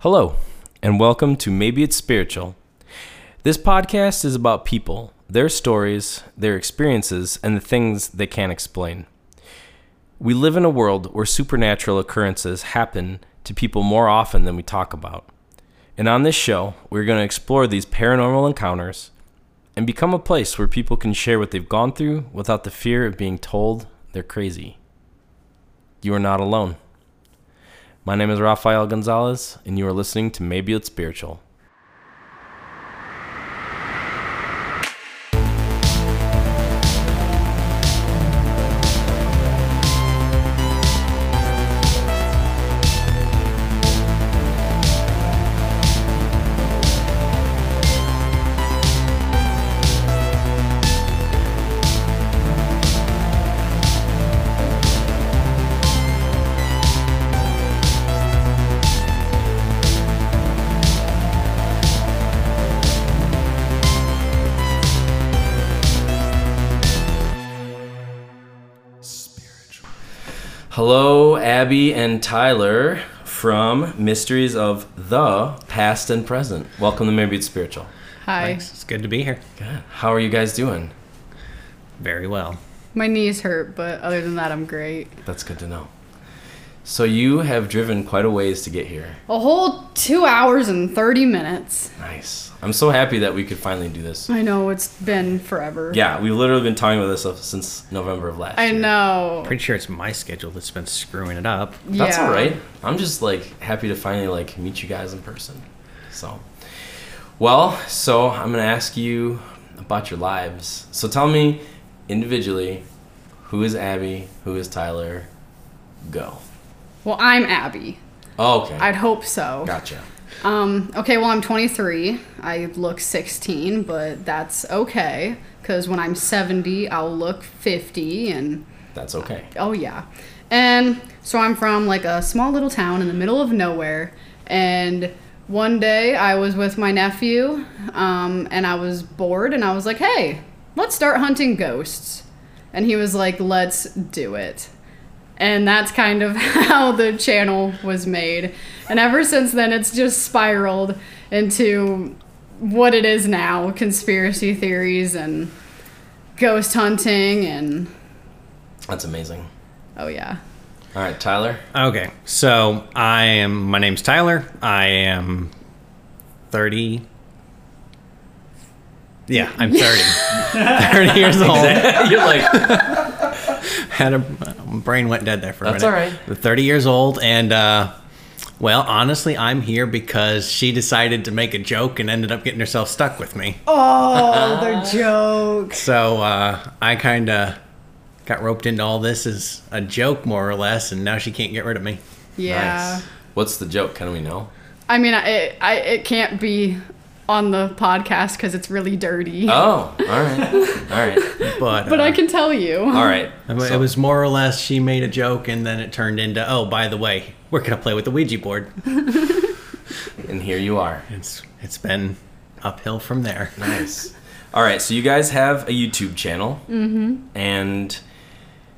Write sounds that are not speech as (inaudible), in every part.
Hello, and welcome to Maybe It's Spiritual. This podcast is about people, their stories, their experiences, and the things they can't explain. We live in a world where supernatural occurrences happen to people more often than we talk about. And on this show, we're going to explore these paranormal encounters and become a place where people can share what they've gone through without the fear of being told they're crazy. You are not alone. My name is Rafael Gonzalez, and you are listening to Maybe It's Spiritual. Abby and Tyler from Mysteries of the Past and Present. Welcome to Maybe It's Spiritual. Hi. Thanks. It's good to be here. Good. How are you guys doing? Very well. My knees hurt, but other than that, I'm great. That's good to know. So you have driven quite a ways to get here. A whole two hours and 30 minutes. Nice. I'm so happy that we could finally do this. I know it's been forever. Yeah, we've literally been talking about this since November of last I year. know. Pretty sure it's my schedule that's been screwing it up. That's Yeah. all right. I'm just like happy to finally like meet you guys in person. So, well, so I'm gonna ask you about your lives. So tell me individually, who is Abby? Who is Tyler? Go. Well, I'm Abby. Oh, okay. I'd hope so. gotcha. Um, okay, well, I'm 23. I look 16, but that's okay. Because when I'm 70, I'll look 50 and That's okay. Oh yeah. And so I'm from like a small little town in the middle of nowhere. And one day I was with my nephew, um, and I was bored, and I was like, "Hey, let's start hunting ghosts." And he was like, "Let's do it." And that's kind of (laughs) how the channel was made. And ever since then, it's just spiraled into what it is now conspiracy theories and ghost hunting and That's amazing. oh yeah All right, Tyler. Okay, so I am. My name's Tyler. I am thirty. Yeah, I'm thirty. (laughs) (laughs) thirty years old. You're like, (laughs) Had a my brain went dead there for a That's minute. all right. Thirty years old, and uh, well, honestly, I'm here because she decided to make a joke and ended up getting herself stuck with me. (laughs) Oh, they're. (laughs) So uh, I kind of got roped into all this as a joke, more or less, and now she can't get rid of me. Yeah. nice. What's the joke? Can we know? I mean, it, I, it can't be on the podcast because it's really dirty. Oh, all right, all right, (laughs) But but uh, I can tell you. all right. it was more or less she made a joke, and then it turned into, oh, by the way, we're gonna play with the Ouija board. (laughs) and here you are. It's it's been uphill from there. Nice. All right, so you guys have a YouTube channel, mm-hmm. and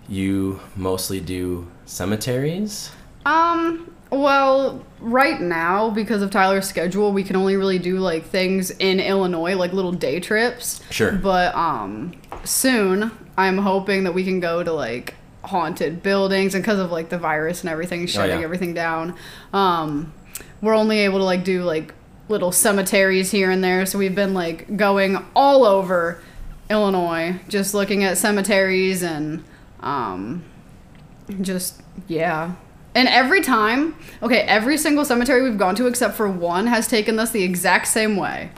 you mostly do cemeteries. Um, well, right now, because of Tyler's schedule, we can only really do like things in Illinois, like little day trips. Sure. But um, soon, I'm hoping that we can go to like haunted buildings, and because of like the virus and everything shutting yeah. everything down, um, we're only able to like do like little cemeteries here and there. So we've been like going all over Illinois, just looking at cemeteries and um, just yeah. And every time, okay, every single cemetery we've gone to except for one has taken us the exact same way.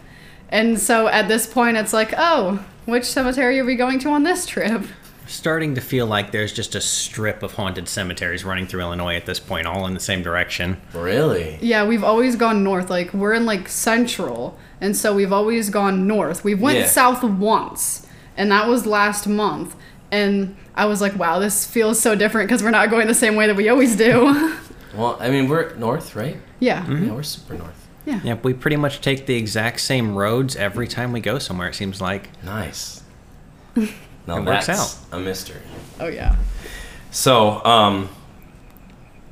And so at this point, it's like, oh, which cemetery are we going to on this trip? Starting to feel like there's just a strip of haunted cemeteries running through Illinois at this point, all in the same direction. Really? Yeah, we've always gone north. Like we're in like central, and so we've always gone north. We went Yeah. south once, and that was last month. And I was like, wow, this feels so different because we're not going the same way that we always do. (laughs) Well, I mean, we're north, right? yeah. Yeah, we're super north. Yeah. Yep, we pretty much take the exact same roads every time we go somewhere. It seems like. Nice. (laughs) Now It works that's a mystery. Oh yeah. So, um,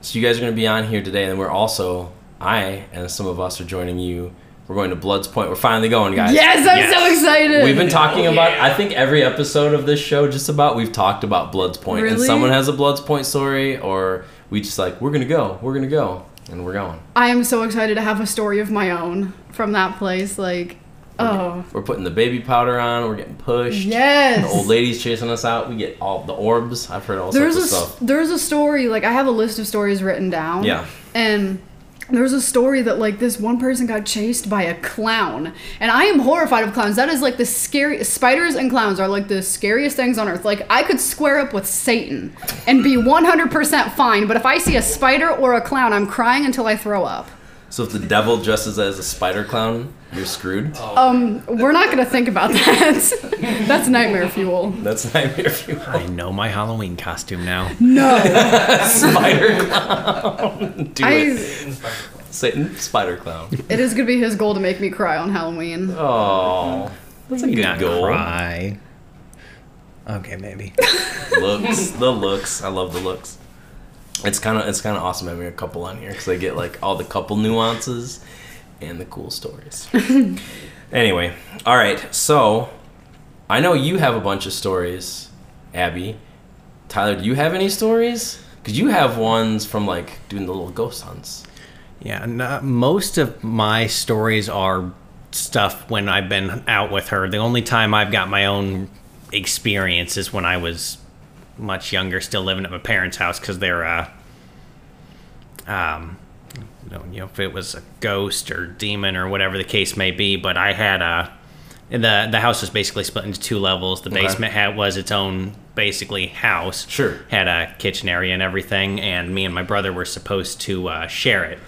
so you guys are going to be on here today, and we're also I and some of us are joining you. We're going to Blood's Point. We're finally going, guys. Yes, I'm Yes. so excited. We've been talking Oh, about. yeah. I think every episode of this show, just about, we've talked about Blood's Point, and Really? someone has a Blood's Point story, or we just like we're gonna go, we're gonna go, and we're going. I am so excited to have a story of my own from that place. Like, oh We're putting the baby powder on. We're getting pushed. yes. The old lady's chasing us out. We get all the orbs. I've heard all there's a sorts of stuff. there's a story like I have a list of stories written down. Yeah. And there's a story that like this one person got chased by a clown, and I am horrified of clowns. That is like the scary spiders and clowns are like the scariest things on earth. Like I could square up with Satan and be 100% fine, but if I see a spider or a clown, I'm crying until I throw up. So if the devil dresses as a spider clown, you're screwed. Um, we're not gonna think about that. (laughs) That's nightmare fuel. That's nightmare fuel. I know my Halloween costume now. No, (laughs) spider clown. Do I. it. Satan, spider clown. It is gonna be his goal to make me cry on Halloween. Oh, that's a good Not goal. cry. Okay, maybe. Looks, the looks. I love the looks. It's kind of it's kind of awesome having a couple on here because they get like all the couple nuances and the cool stories. (laughs) anyway, all right. So I know you have a bunch of stories, Abby. Tyler, do you have any stories? Because you have ones from like doing the little ghost hunts. Yeah, and, uh, most of my stories are stuff when I've been out with her. The only time I've got my own experience is when I was much younger, still living at my parents' house because they're, uh, um, you know, you know, if it was a ghost or demon or whatever the case may be. But I had a the the house was basically split into two levels. The Okay. basement had was its own basically house. Sure. Had a kitchen area and everything, and me and my brother were supposed to uh, share it,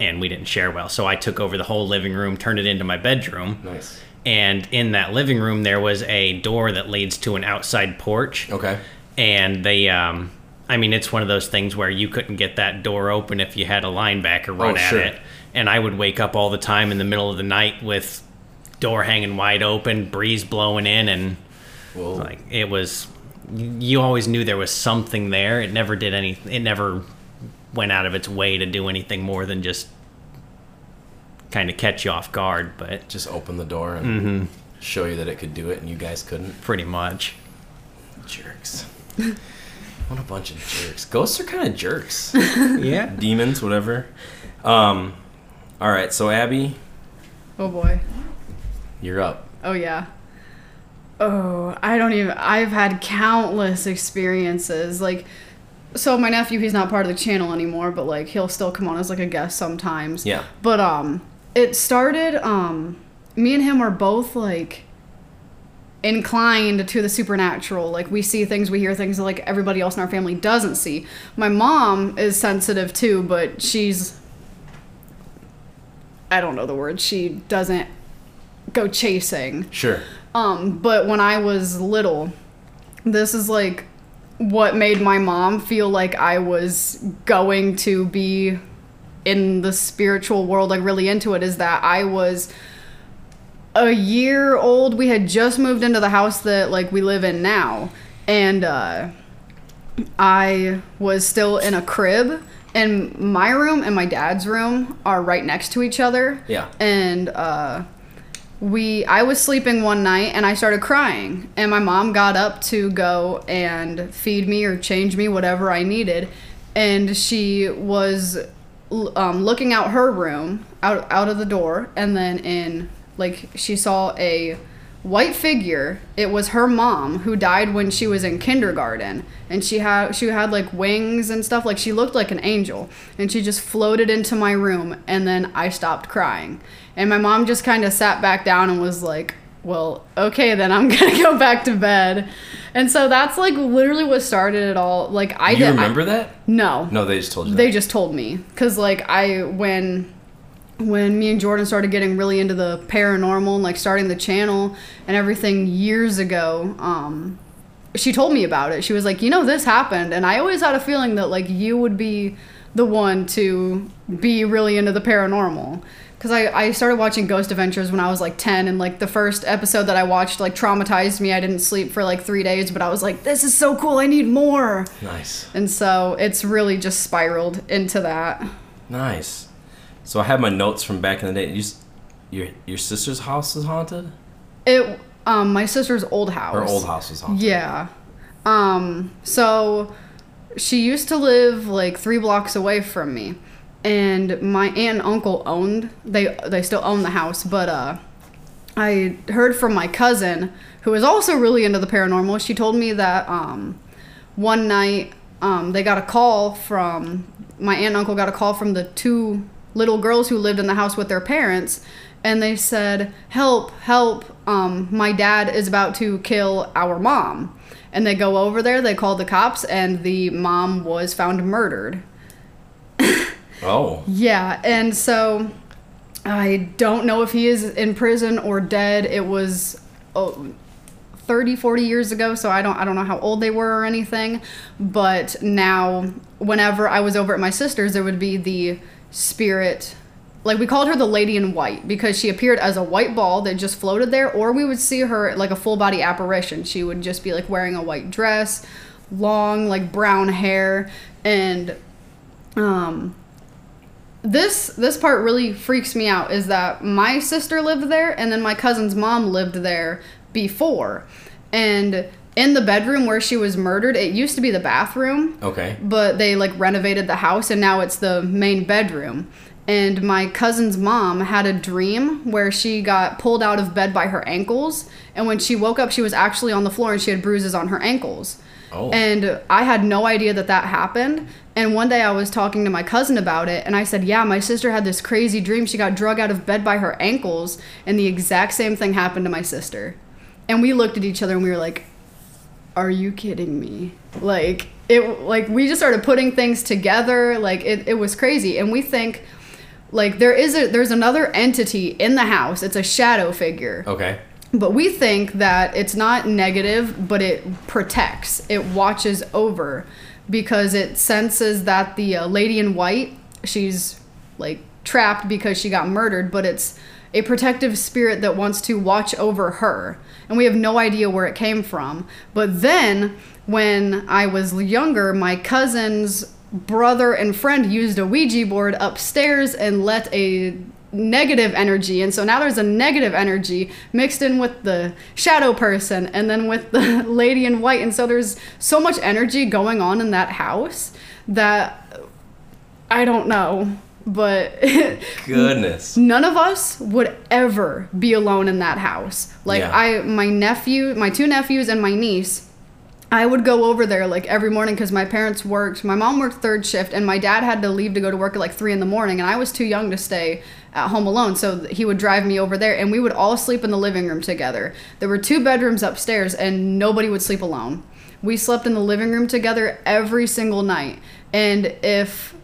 and we didn't share well. So I took over the whole living room, turned it into my bedroom. Nice. And in that living room, there was a door that leads to an outside porch Okay. And they um i mean it's one of those things where you couldn't get that door open if you had a linebacker run Oh, at sure. it and i would wake up all the time in the middle of the night with door hanging wide open breeze blowing in and Whoa. like it was you always knew there was something there it never did any it never went out of its way to do anything more than just kind of catch you off guard but Just open the door and Mm-hmm. show you that it could do it, and you guys couldn't. pretty much Jerks. What a bunch of jerks. Ghosts are kind of jerks. (laughs) yeah Demons, whatever. Um, all right. So Abby, Oh boy. you're up. Oh yeah. Oh, I don't even I've had countless experiences like so my nephew he's not part of the channel anymore but like he'll still come on as like a guest sometimes. Yeah. But um it started um me and him are both like inclined to the supernatural. Like we see things, we hear things that like everybody else in our family doesn't see. My mom is sensitive too, but she's I don't know the word. She doesn't go chasing. Sure. Um, but when I was little, this is like what made my mom feel like I was going to be in the spiritual world, like really into it, is that I was a year old. We had just moved into the house that like we live in now, and uh, I was still in a crib. And my room and my dad's room are right next to each other Yeah. and uh, we I was sleeping one night and I started crying and my mom got up to go and feed me or change me whatever I needed and she was um, looking out her room out out of the door and then in like she saw a white figure. It was her mom who died when she was in kindergarten. And she had she had like wings and stuff. Like she looked like an angel. And she just floated into my room and then I stopped crying. And my mom just kind of sat back down and was like well okay then I'm (laughs) gonna go back to bed. And so that's like literally what started it all. Like I you did remember that? no. No, they just told you. they that. just told me. Because like i when when me and jordan started getting really into the paranormal and like starting the channel and everything years ago um she told me about it she was like you know this happened and i always had a feeling that like you would be the one to be really into the paranormal because I, I started watching ghost adventures when i was like 10 and like the first episode that i watched like traumatized me i didn't sleep for like three days but i was like this is so cool i need more nice. and so it's really just spiraled into that. Nice. So I have my notes from back in the day. You, your your sister's house is haunted, It um my sister's old house. or old house was haunted. Yeah. Um so she used to live like 3 blocks away from me and my aunt and uncle owned they they still own the house but uh I heard from my cousin who is also really into the paranormal. She told me that um one night um they got a call from my aunt and uncle got a call from the two little girls who lived in the house with their parents and they said help help um, my dad is about to kill our mom. And they go over there they call the cops and the mom was found murdered. (laughs) Oh, yeah and so i don't know if he is in prison or dead. It was oh, 30 40 years ago so i don't i don't know how old they were or anything. But now whenever i was over at my sister's there would be the spirit like we called her the lady in white because she appeared as a white ball that just floated there or we would see her like a full body apparition. She would just be like wearing a white dress long like brown hair and um this this part really freaks me out is that my sister lived there and then my cousin's mom lived there before. And in the bedroom where she was murdered it used to be the bathroom okay. but they like renovated the house and now it's the main bedroom and my cousin's mom had a dream where she got pulled out of bed by her ankles and when she woke up she was actually on the floor and she had bruises on her ankles Oh. and I had no idea that that happened. And one day I was talking to my cousin about it, and I said, Yeah, my sister had this crazy dream. She got drug out of bed by her ankles, and the exact same thing happened to my sister. And we looked at each other and we were like, Are you kidding me? Like, it, like, we just started putting things together. Like, it, it was crazy. And we think, like, there is a, there's another entity in the house. It's a shadow figure. Okay. But we think that it's not negative, but it protects, it watches over because it senses that the uh, lady in white, she's like trapped because she got murdered, but it's a protective spirit that wants to watch over her. And we have no idea where it came from. But then when I was younger, my cousin's brother and friend used a Ouija board upstairs and let a negative energy and so now there's a negative energy mixed in with the shadow person and then with the (laughs) lady in white. And so there's so much energy going on in that house that i don't know but (laughs) Goodness. none of us would ever be alone in that house like Yeah. i my nephew my two nephews and my niece I would go over there like every morning because my parents worked. My mom worked third shift, and my dad had to leave to go to work at like three in the morning, and I was too young to stay at home alone. So he would drive me over there, and we would all sleep in the living room together. There were two bedrooms upstairs, and nobody would sleep alone. We slept in the living room together every single night, and if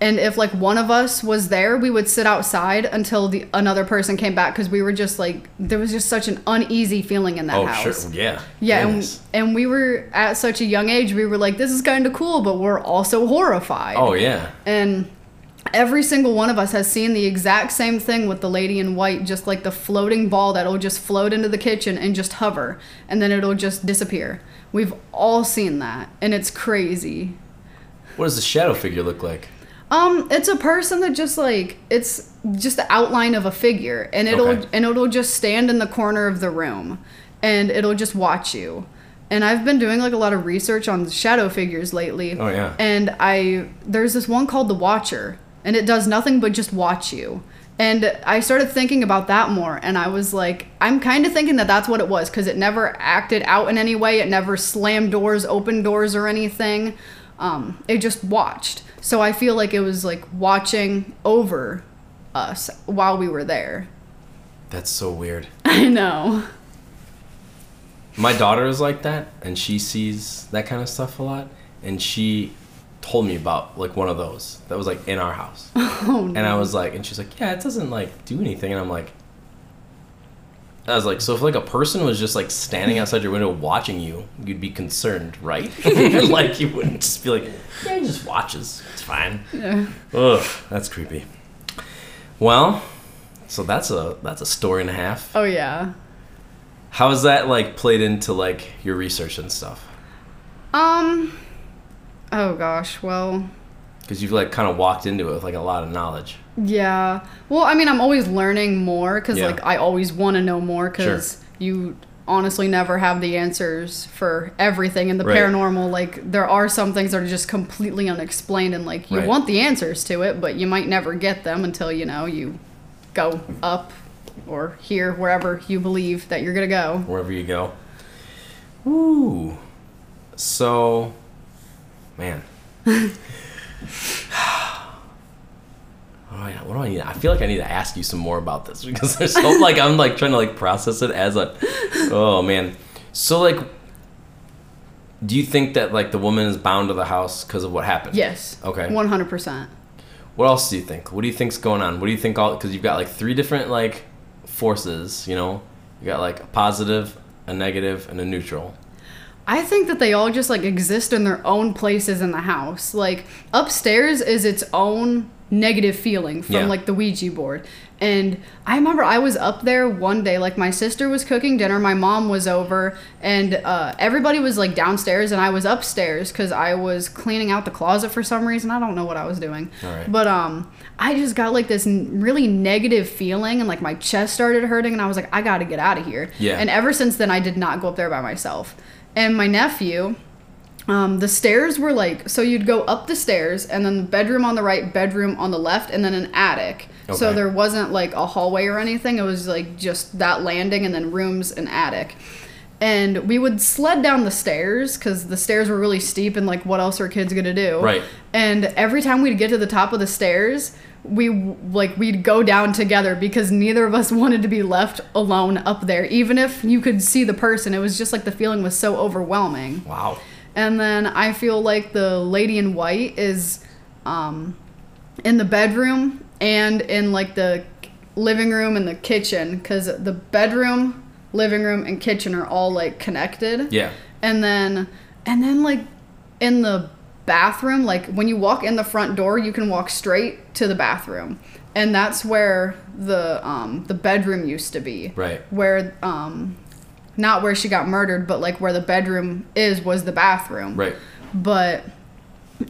and if like one of us was there we would sit outside until the another person came back because we were just like there was just such an uneasy feeling in that Oh, house sure. Yeah. yeah, and, and we were at such a young age, we were like, this is kind of cool, but we're also horrified. Oh, yeah. And every single one of us has seen the exact same thing with the lady in white, just like the floating ball that'll just float into the kitchen and just hover, and then it'll just disappear. We've all seen that, and it's crazy. What does the shadow figure look like? Um, it's a person that just like it's just the outline of a figure, and it'll Okay. and it'll just stand in the corner of the room, and it'll just watch you. And I've been doing like a lot of research on shadow figures lately. Oh, yeah. And I there's this one called the Watcher, and it does nothing but just watch you. And I started thinking about that more, and I was like, I'm kind of thinking that that's what it was because it never acted out in any way. It never slammed doors, opened doors, or anything. Um, it just watched. So I feel like it was like watching over us while we were there. That's so weird. (laughs) I know. My daughter is like that, and she sees that kind of stuff a lot. And she told me about like one of those that was like in our house. (laughs) Oh no. And I was like, and she's like, yeah, it doesn't like do anything. And I'm like, I was like, so if like a person was just like standing outside your window watching you, you'd be concerned, right? (laughs) like you wouldn't just be like, yeah, he just watches. It's fine. Yeah. Ugh, that's creepy. Well, so that's a that's a story and a half. Oh yeah. How is that like played into like your research and stuff? Um. Oh gosh. Well, Because you've like kind of walked into it with like a lot of knowledge. Yeah. Well, I mean, I'm always learning more because Yeah. like I always want to know more because you honestly never have the answers for everything in the Right. paranormal. Like there are some things that are just completely unexplained and like you Right. want the answers to it, but you might never get them until you know you go up or here wherever you believe that you're gonna go. wherever you go. Ooh. So, man. (laughs) What do, I, what do I need? I feel like I need to ask you some more about this (laughs) because there's so like I'm like trying to like process it as a oh man. So like, do you think that like the woman is bound to the house because of what happened? Yes. Okay. One hundred percent. What else do you think? What do you think's going on? What do you think all because you've got like three different like forces, you know? You got like a positive, a negative, and a neutral. I think that they all just like exist in their own places in the house. Like upstairs is its own negative feeling from Yeah. like the Ouija board. And I remember I was up there one day, like my sister was cooking dinner, my mom was over, and uh, everybody was like downstairs, and I was upstairs because I was cleaning out the closet for some reason. I don't know what I was doing, right. but um, I just got like this n- really negative feeling, and like my chest started hurting, and I was like, I got to get out of here. Yeah. And ever since then, I did not go up there by myself. And my nephew, um, the stairs were like so you'd go up the stairs and then the bedroom on the right, bedroom on the left, and then an attic. So there wasn't like a hallway or anything. It was like just that landing and then rooms and attic. And we would sled down the stairs because the stairs were really steep and like what else are kids gonna do? Right. And every time we'd get to the top of the stairs, we like we'd go down together because neither of us (laughs) wanted to be left alone up there. Even if you could see the person, it was just like the feeling was so overwhelming. Wow. And then I feel like the lady in white is um, in the bedroom and in like the living room and the kitchen because the bedroom, living room, and kitchen are all like connected. Yeah. And then, and then like in the bathroom, like when you walk in the front door, you can walk straight to the bathroom. And that's where the um, the bedroom used to be Right. where um not where she got murdered but like where the bedroom is was the bathroom Right. but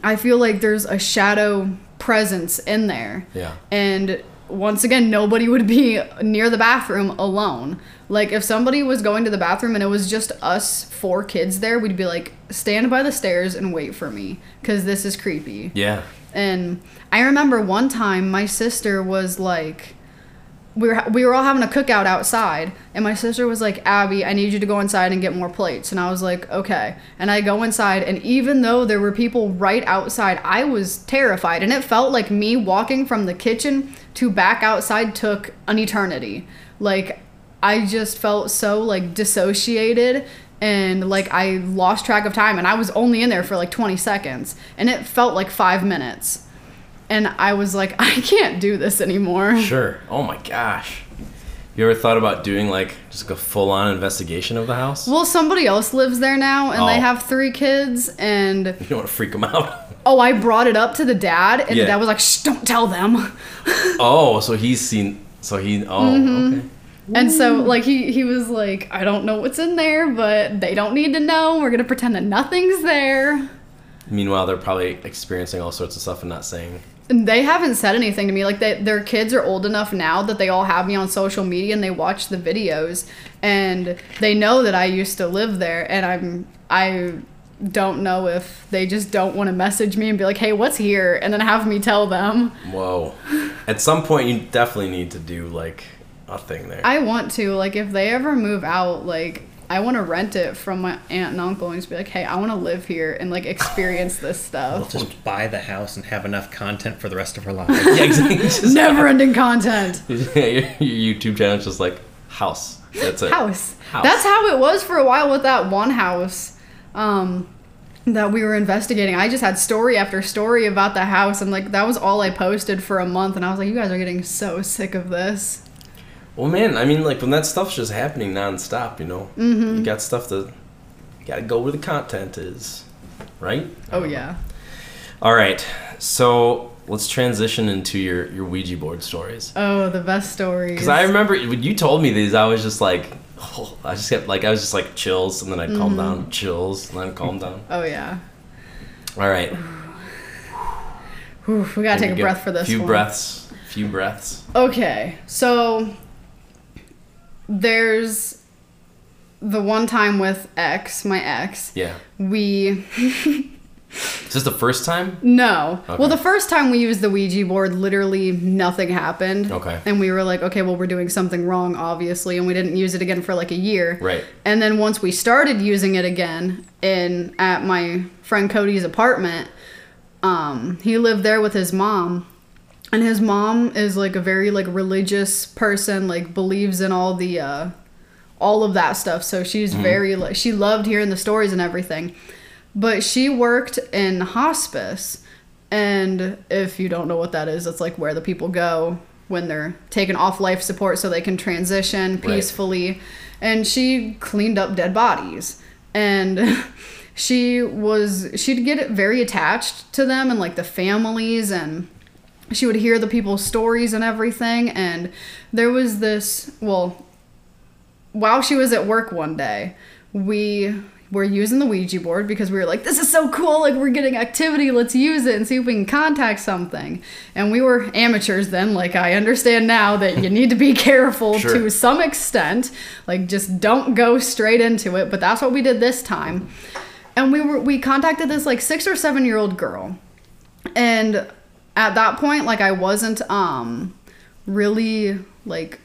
i feel like there's a shadow presence in there Yeah. and once again nobody would be near the bathroom alone like if somebody was going to the bathroom and it was just us four kids there we'd be like stand by the stairs and wait for me because this is creepy Yeah. and I remember one time my sister was like, we were, we were all having a cookout outside, and my sister was like, Abby, I need you to go inside and get more plates. And I was like, okay. And I go inside, and even though there were people right outside, I was terrified. And it felt like me walking from the kitchen to back outside took an eternity. Like, I just felt so like dissociated and like I lost track of time and I was only in there for like 20 seconds and it felt like 5 minutes. And I was like (laughs) I can't do this anymore. Sure. Oh my gosh. You ever thought about doing like just a full on investigation of the house? Well, somebody else lives there now and Oh. they have 3 kids and (laughs) You don't want to freak them out. (laughs) oh, I brought it up to the dad and Yeah. the dad was like, "Shh, don't tell them." oh, so he's seen. So he. Oh, Mm-hmm. okay. And so like he he was like, "I don't know what's in there, but they don't need to know. We're going to pretend that nothing's there." Meanwhile, they're probably experiencing all sorts of stuff and not saying. They haven't said anything to me. Like they, their kids are old enough now that they all have me on social media and they watch the videos and they know that I used to live there and I'm I don't know if they just don't want to message me and be like, "Hey, what's here?" and then have me tell them. Whoa. At some point, you definitely need to do like a thing there. I want to like if they ever move out, like I want to rent it from my aunt and uncle and just be like, "Hey, I want to live here and like experience this We'll stuff." just buy the house and have enough content for the rest of our lives. (laughs) yeah, exactly. Just- (laughs) Never-ending content. (laughs) your, your YouTube channel is just like house. That's it. house. House. That's how it was for a while with that one house um, that we were investigating. I just had story after story about the house, and like that was all I posted for a month. And I was like, you guys are getting so sick of this. Well, man, I mean, like when that stuff's just happening nonstop, you know, Mm-hmm. you got stuff to, you got to go where the content is, right? Oh yeah. All right, so let's transition into your your Ouija board stories. Oh, the best stories. Because I remember when you told me these, I was just like, oh, I just kept like I was just like chills, and then I'd Mm-hmm. calm down, chills, and then calm down. (laughs) Oh yeah. All right, we gotta Here take a we go. breath for this. One. Few one. breaths. Few breaths. Okay, so there's the one time with X, my ex. Yeah. We Is this the first time? no. Okay. Well, the first time we used the Ouija board, literally nothing happened. Okay. And we were like, okay, well, we're doing something wrong, obviously, and we didn't use it again for like a year. Right. And then once we started using it again in at my friend Cody's apartment, um, he lived there with his mom. And his mom is like a very like religious person, like believes in all the uh all of that stuff. So she's very like she loved hearing the stories and everything. But she worked in hospice and if you don't know what that is, it's like where the people go when they're taken off life support so they can transition Right. peacefully. And she cleaned up dead bodies. And (laughs) she was she'd get very attached to them and like the families and she would hear the people's stories and everything and there was this well while she was at work one day we were using the ouija board because we were like this is so cool like we're getting activity let's use it and see if we can contact something. And we were amateurs then like i understand now that you need to be (laughs) careful Sure. to some extent like just don't go straight into it but that's what we did this time. And we were we contacted this like six or seven year old girl. And at that point like i wasn't um really like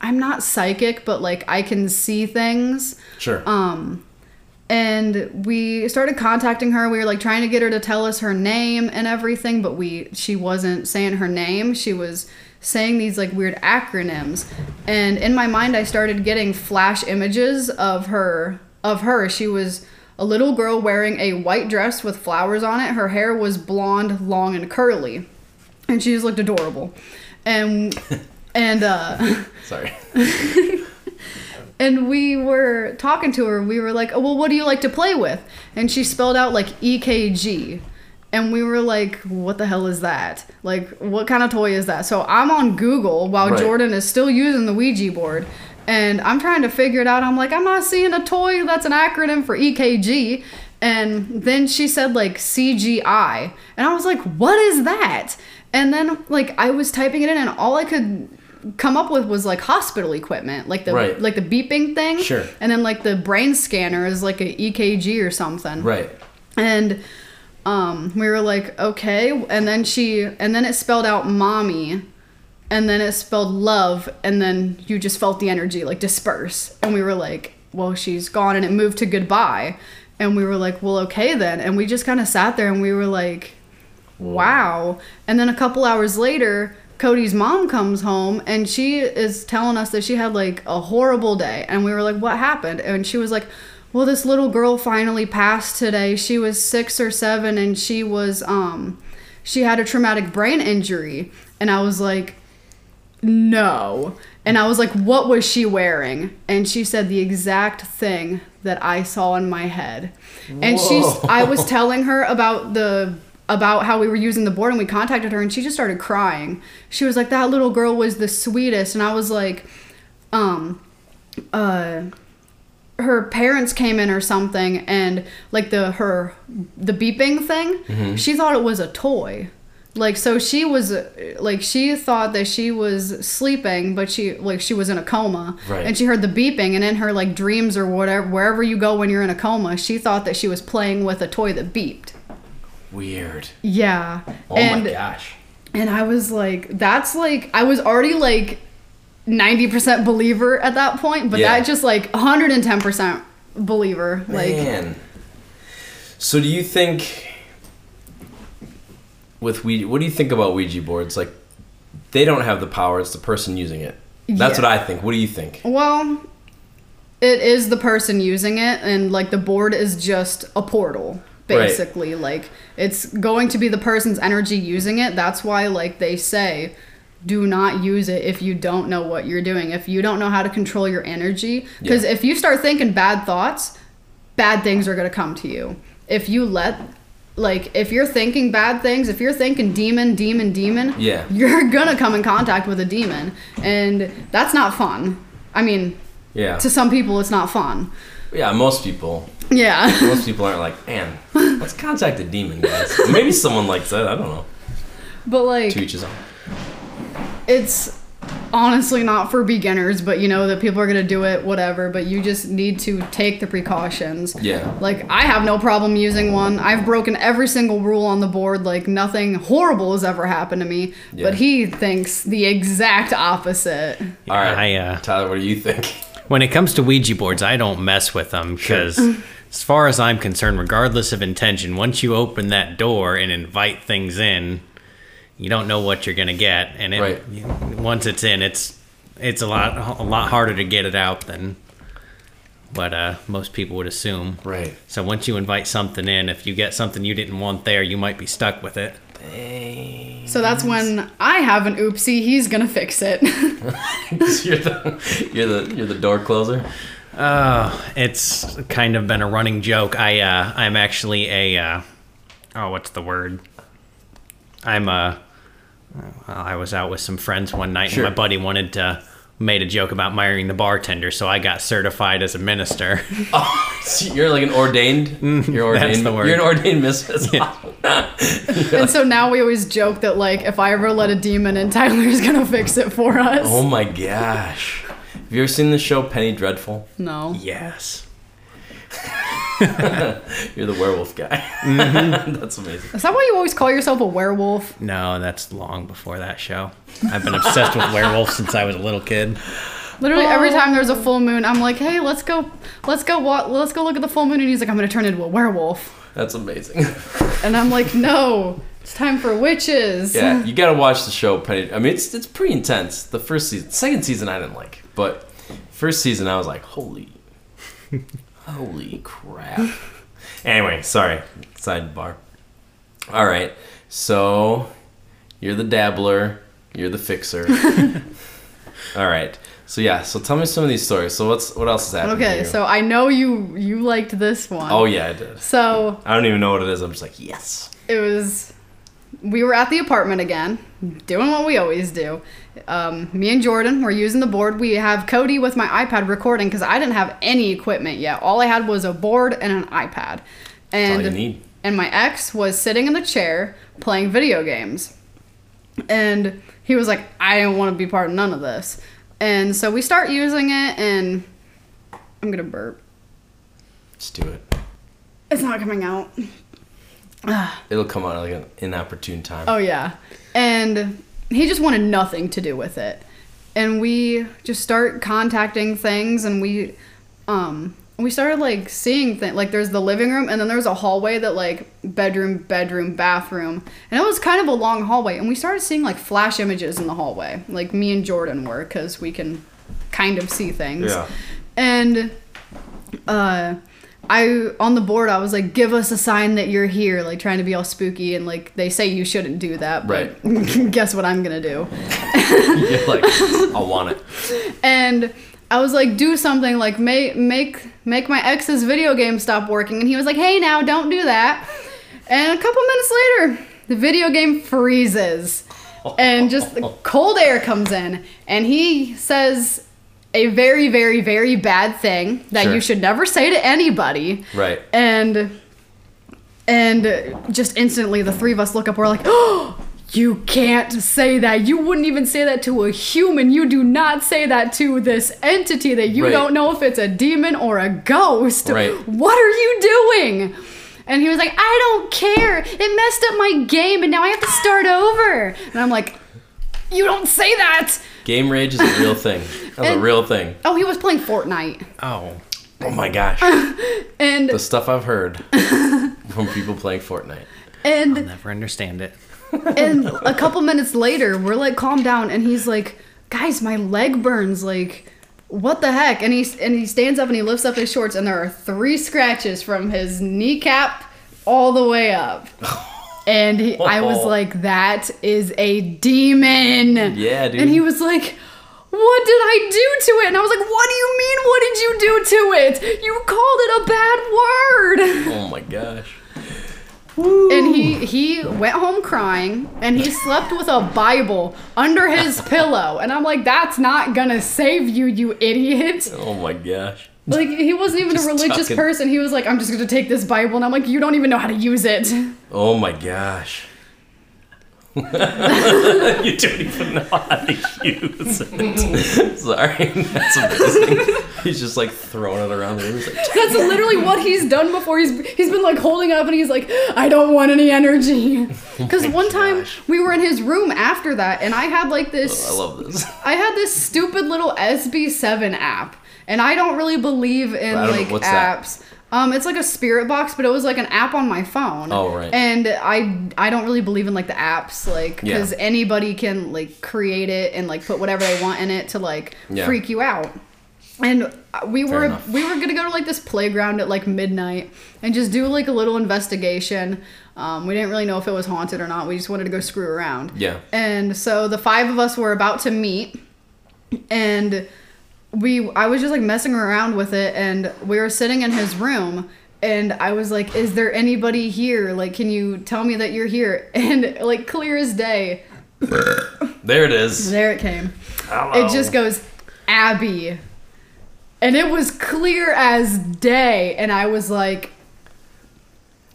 i'm not psychic but like i can see things. Sure. um and we started contacting her. We were like trying to get her to tell us her name and everything but we she wasn't saying her name. She was saying these like weird acronyms. And in my mind i started getting flash images of her of her. She was a little girl wearing a white dress with flowers on it her hair was blonde long and curly and she just looked adorable and (laughs) and uh Sorry. (laughs) and we were talking to her. We were like, oh, well, what do you like to play with? And she spelled out like EKG. And we were like, what the hell is that? Like, what kind of toy is that? So I'm on Google while Right. Jordan is still using the Ouija board. And I'm trying to figure it out. I'm like, I'm not seeing a toy that's an acronym for EKG. And then she said like CGI. And I was like, what is that? And then like I was typing it in and all I could come up with was like hospital equipment, like the Right. like the beeping thing. Sure. And then like the brain scanner is like a EKG or something. Right. And um, we were like, okay. And then she, and then it spelled out mommy, and then it spelled love, and then you just felt the energy like disperse. And we were like, well, she's gone, and it moved to goodbye. And we were like, well, okay then. And we just kind of sat there and we were like, wow. And then a couple hours later, Cody's mom comes home and she is telling us that she had like a horrible day. And we were like, what happened? And she was like, well, this little girl finally passed today. She was six or seven and she was, um, she had a traumatic brain injury. And I was like, no. And I was like, what was she wearing? And she said the exact thing that I saw in my head. And she's I was telling her about the about how we were using the board and we contacted her and she just started crying. She was like, That little girl was the sweetest and I was like, um uh her parents came in or something and like the her the beeping thing she thought it was a toy like so she was like she thought that she was sleeping but she like she was in a coma Right. and she heard the beeping and in her like dreams or whatever wherever you go when you're in a coma she thought that she was playing with a toy that beeped Weird. yeah Oh and my gosh. and I was like, that's like, I was already like 90% believer at that point, but Yeah. that just like 110% believer. Like, Man. So do you think with Ouija, what do you think about Ouija boards? Like, they don't have the power; it's the person using it. That's Yeah. what I think. What do you think? well, it is the person using it, and like the board is just a portal, Right. basically. Like, it's going to be the person's energy using it. That's why, like, they say, do not use it if you don't know what you're doing. If you don't know how to control your energy, because Yeah. if you start thinking bad thoughts, bad things are going to come to you. If you let like if you're thinking bad things, if you're thinking demon, demon, demon, Yeah. you're to come in contact with a demon and that's not fun. I mean, Yeah. to some people it's not fun. Yeah, most people. Yeah. (laughs) Most people aren't like, man, let's contact a demon, guys. Maybe someone likes that. I don't know. But like, To each his own. it's honestly not for beginners, but you know that people are gonna do it, whatever. But you just need to take the precautions. Yeah. Like I have no problem using one. I've broken every single rule on the board. Like nothing horrible has ever happened to me. Yeah. But he thinks the exact opposite. All right. I, uh, Tyler, what do you think? When it comes to Ouija boards, I don't mess with them because, as far as I'm concerned, regardless of intention, once you open that door and invite things in, you don't know what you're gonna get, and it, Right. once it's in, it's it's a lot a lot harder to get it out than what uh, most people would assume. Right. So once you invite something in, if you get something you didn't want there, you might be stuck with it. So that's when I have an oopsie. He's gonna fix it. (laughs) you're the you're the you're the door closer. Uh, it's kind of been a running joke. I uh, I'm actually a uh, oh, what's the word? I'm a. well, I was out with some friends one night, Sure. and my buddy wanted to made a joke about marrying the bartender, so I got certified as a minister. (laughs) Oh, so you're like an ordained. Mm, you're ordained. that's the word. You're an ordained mistress. (laughs) (laughs) and so now we always joke that like if I ever let a demon in, Tyler's gonna fix it for us. Oh my gosh. Have you ever seen the show Penny Dreadful? No. yes. You're the werewolf guy. Mm-hmm. (laughs) That's amazing. Is that why you always call yourself a werewolf? No, that's long before that show. I've been obsessed with werewolves since I was a little kid. Literally every time there's a full moon, I'm like, hey, let's go, let's go, wa- let's go look at the full moon, and he's like, I'm gonna turn into a werewolf, That's amazing. (laughs) and I'm like, no, it's time for witches. yeah, (laughs) you gotta watch the show Penny. I mean, it's it's pretty intense. The first season, second season, I didn't like, but first season, I was like, holy, holy crap. (laughs) Anyway, sorry. Sidebar. All right, so you're the dabbler. You're the fixer. (laughs) All right. So yeah. So tell me some of these stories. So what's what else is happening? Okay, so I know you you liked this one. Oh yeah, I did. So I don't even know what it is. I'm just like yes. it was we were at the apartment again doing what we always do. Um, me and jordan were using the board. We have cody with my ipad recording because i didn't have any equipment yet. All i had was a board and an ipad. And all you need. and my ex was sitting in the chair playing video games. And he was like i don't want to be part of none of this. And so we start using it and i'm gonna burp. Just do it. it's not coming out (sighs) It'll come out like an inopportune time. Oh yeah. And he just wanted nothing to do with it. And we just start contacting things and we um we started like seeing things like there's the living room and then there's a hallway that like bedroom bedroom bathroom and it was kind of a long hallway and we started seeing like flash images in the hallway like me and jordan were because we can kind of see things Yeah. and uh I on the board I was like give us a sign that you're here like trying to be all spooky and like they say you shouldn't do that but (laughs) guess what I'm to do? (laughs) You're like, I want it. and I was like do something like make make make my ex's video game stop working and he was like hey now don't do that. And a couple minutes later the video game freezes and just the (laughs) cold air comes in and he says a very very very bad thing that Sure. you should never say to anybody Right. and and just instantly the three of us look up we're like oh (gasps) you can't say that you wouldn't even say that to a human you do not say that to this entity that you Right. don't know if it's a demon or a ghost Right. what are you doing and he was like i don't care it messed up my game and now i have to start over and i'm like you don't say that Game rage is a real thing. That's a real thing. oh he was playing fortnite Oh, Oh my gosh. (laughs) and The stuff I've heard (laughs) from people playing Fortnite. and I'll never understand it. (laughs) and a couple minutes later, we're like, calm down, and he's like, guys, my leg burns. Like, what the heck? And he and he stands up and he lifts up his shorts, and there are three scratches from his kneecap all the way up. And he, I was (laughs) like, that is a demon. Yeah, dude. And he was like. What did I do to it? And I was like, What do you mean? What did you do to it? You called it a bad word. (laughs) Oh my gosh. And he he went home crying and he slept with a Bible under his (laughs) pillow. And I'm like, that's not gonna save you, you idiot. Oh my gosh. Like he wasn't even Just a religious tucking- person. He was like, I'm just gonna take this Bible and I'm like, you don't even know how to use it. Oh my gosh. (laughs) you don't even know how to use it. (laughs) Sorry, that's amazing. He's just like throwing it around the room. Like, (laughs) That's literally what he's done before. He's he's been like holding up and he's like, I don't want any energy. Oh because one time we were in his room after that, and I had like this. Oh, I love this. I had this stupid little SB7 app, and I don't really believe in don't know, like that? apps. Um, it's like a spirit box, but it was like an app on my phone. Oh, right. And I I don't really believe in like the apps, like Yeah. because anybody can like create it and like put whatever they want in it to like Yeah. freak you out. And we Fair were enough. we were gonna go to like this playground at like midnight and just do like a little investigation. Um, we didn't really know if it was haunted or not. We just wanted to go screw around. Yeah. And so the five of us were about to meet, and we I was just like messing around with it, and we were sitting in his room. And I was like, "Is there anybody here? Like, can you tell me that you're here?" (laughs) And like, clear as day, There it is. there it came. Hello. It just goes, Abby. And it was clear as day. And I was like,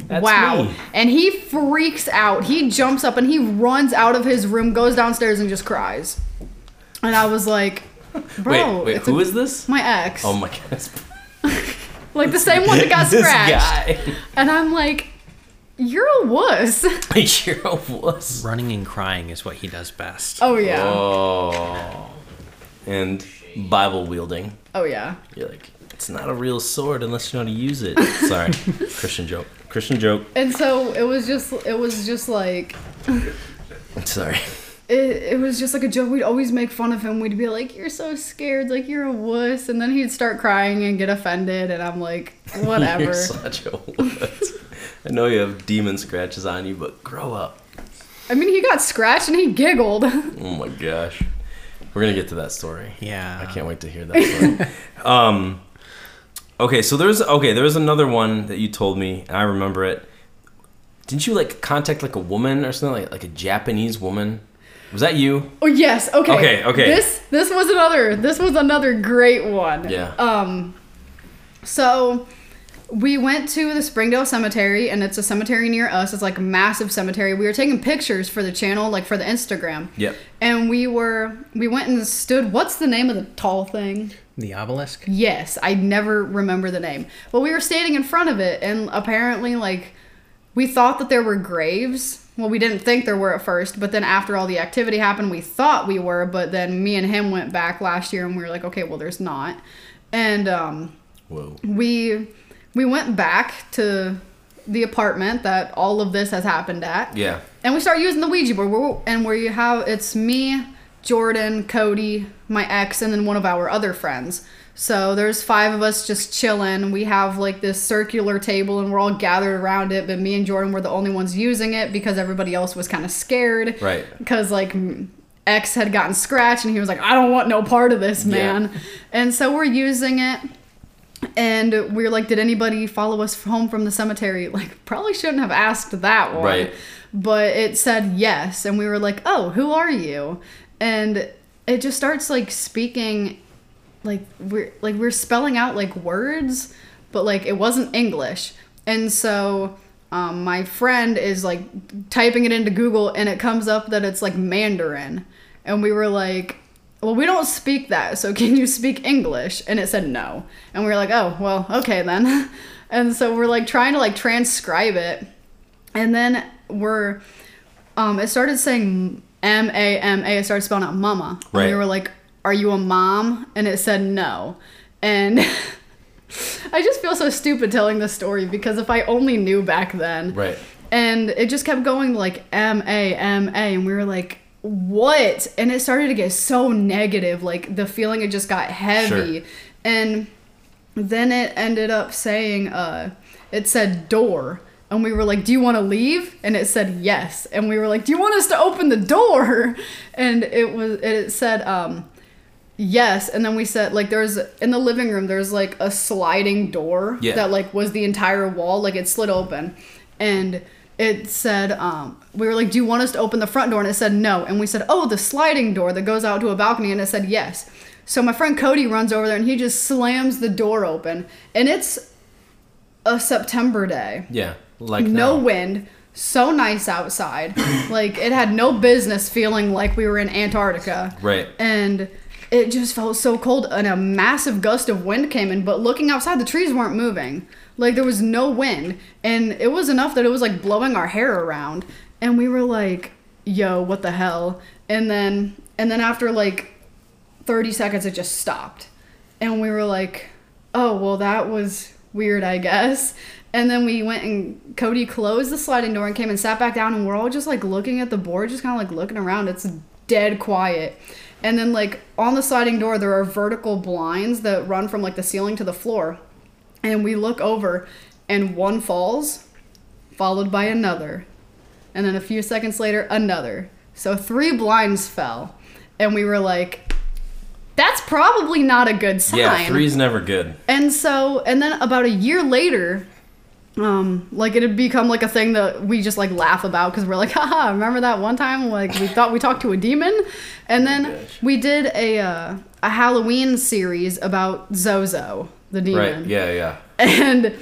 That's wow. me. And he freaks out. He jumps up and he runs out of his room, goes downstairs, and just cries. And I was like, bro, Wait, wait, it's who a- is this? my ex. Oh my goodness. (laughs) like the same one that got (laughs) this scratched. guy. And I'm like, you're a wuss. (laughs) You're a wuss. Running and crying is what he does best. Oh, yeah. Oh. And Bible wielding. Oh, yeah. You're like, it's not a real sword unless you know how to use it. Sorry. Christian joke. Christian joke. And so it was just, it was just like, Sorry. It, it was just like a joke. We'd always make fun of him. We'd be like, "You're so scared, like you're a wuss," and then he'd start crying and get offended, and I'm like, (laughs) "Whatever." You're such a wuss. I know you have demon scratches on you, but grow up. I mean, he got scratched and he giggled. (laughs) Oh my gosh. We're gonna get to that story. Yeah. I can't wait to hear that story. (laughs) um, okay, so there's okay, there was another one that you told me, and I remember it. Didn't you like contact like a woman or something like like a Japanese woman? Was that you? oh yes, okay. Okay, okay. This this was another this was another great one. Yeah. Um, so we went to the Springdale Cemetery, and it's a cemetery near us. It's like a massive cemetery. We were taking pictures for the channel, like for the Instagram. Yep. And we were we went and stood. What's the name of the tall thing? The obelisk? Yes, I never remember the name. But we were standing in front of it, and apparently, like, we thought that there were graves. Well, we didn't think there were at first, but then after all the activity happened, we thought we were. But then me and him went back last year, and we were like, okay, well, there's not. And um, Whoa. we we went back to the apartment that all of this has happened at. Yeah. And we start using the Ouija board, and where you have it's me, Jordan, Cody, my ex, and then one of our other friends. So there's five of us just chilling. We have like this circular table, and we're all gathered around it. But me and Jordan were the only ones using it because everybody else was kind of scared. Right. Because like X had gotten scratched, and he was like, "I don't want no part of this, Yeah. man." And so we're using it and we are like, did anybody follow us home from the cemetery? (laughs) Like, probably shouldn't have asked that one. Right. But it said yes. And we were like, oh, who are you? And it just starts like speaking, like, we're like, we're spelling out like words, but like it wasn't English. And so um, my friend is like typing it into Google and it comes up that it's like Mandarin. And we were like, well, we don't speak that, so (laughs) can you speak English? And it said no. And we were like, oh, well, okay then. (laughs) And so we're like trying to like transcribe it. And then we're, um, it started saying M A M A. It started spelling out mama. And Right. we were like, are you a mom? And it said no. And (laughs) I just feel so stupid telling this story because if I only knew back then. Right. And it just kept going like M A M A, and we were like, what? And it started to get so negative. Like the feeling it just got heavy. Sure. And then it ended up saying, uh, it said door. And we were like, Do you want to leave? And it said yes. And we were like, Do you want us to open the door? (laughs) And it was it said, um, Yes, and then we said like there's in the living room there's like a sliding door Yeah. that like was the entire wall like it slid open, and it said um we were like do you want us to open the front door and it said no and we said oh the sliding door that goes out to a balcony and it said yes, so my friend Cody runs over there and he just slams the door open and it's a September day Yeah. Like no now. wind, so nice outside. (laughs) like it had no business feeling like we were in Antarctica. Right. And it just felt so cold and a massive gust of wind came in, but looking outside the trees weren't moving. Like there was no wind and it was enough that it was like blowing our hair around and we were like, "Yo, what the hell?" And then and then after like 30 seconds it just stopped. And we were like, "Oh, well that was weird, I guess." And then we went and Cody closed the sliding door and came and sat back down and we're all just like looking at the board, just kind of like looking around. It's dead quiet. And then like on the sliding door there are vertical blinds that run from like the ceiling to the floor. And we look over and one falls followed by another. And then a few seconds later another. So three blinds fell. And we were like that's probably not a good sign. Yeah, three's never good. And so, and then about a year later, um, like it had become like a thing that we just like laugh about because we're like, (laughs) haha, remember that one time like we thought we talked to a demon, and then we did a uh, a Halloween series about Zozo the demon, Right. Yeah, yeah. (laughs) and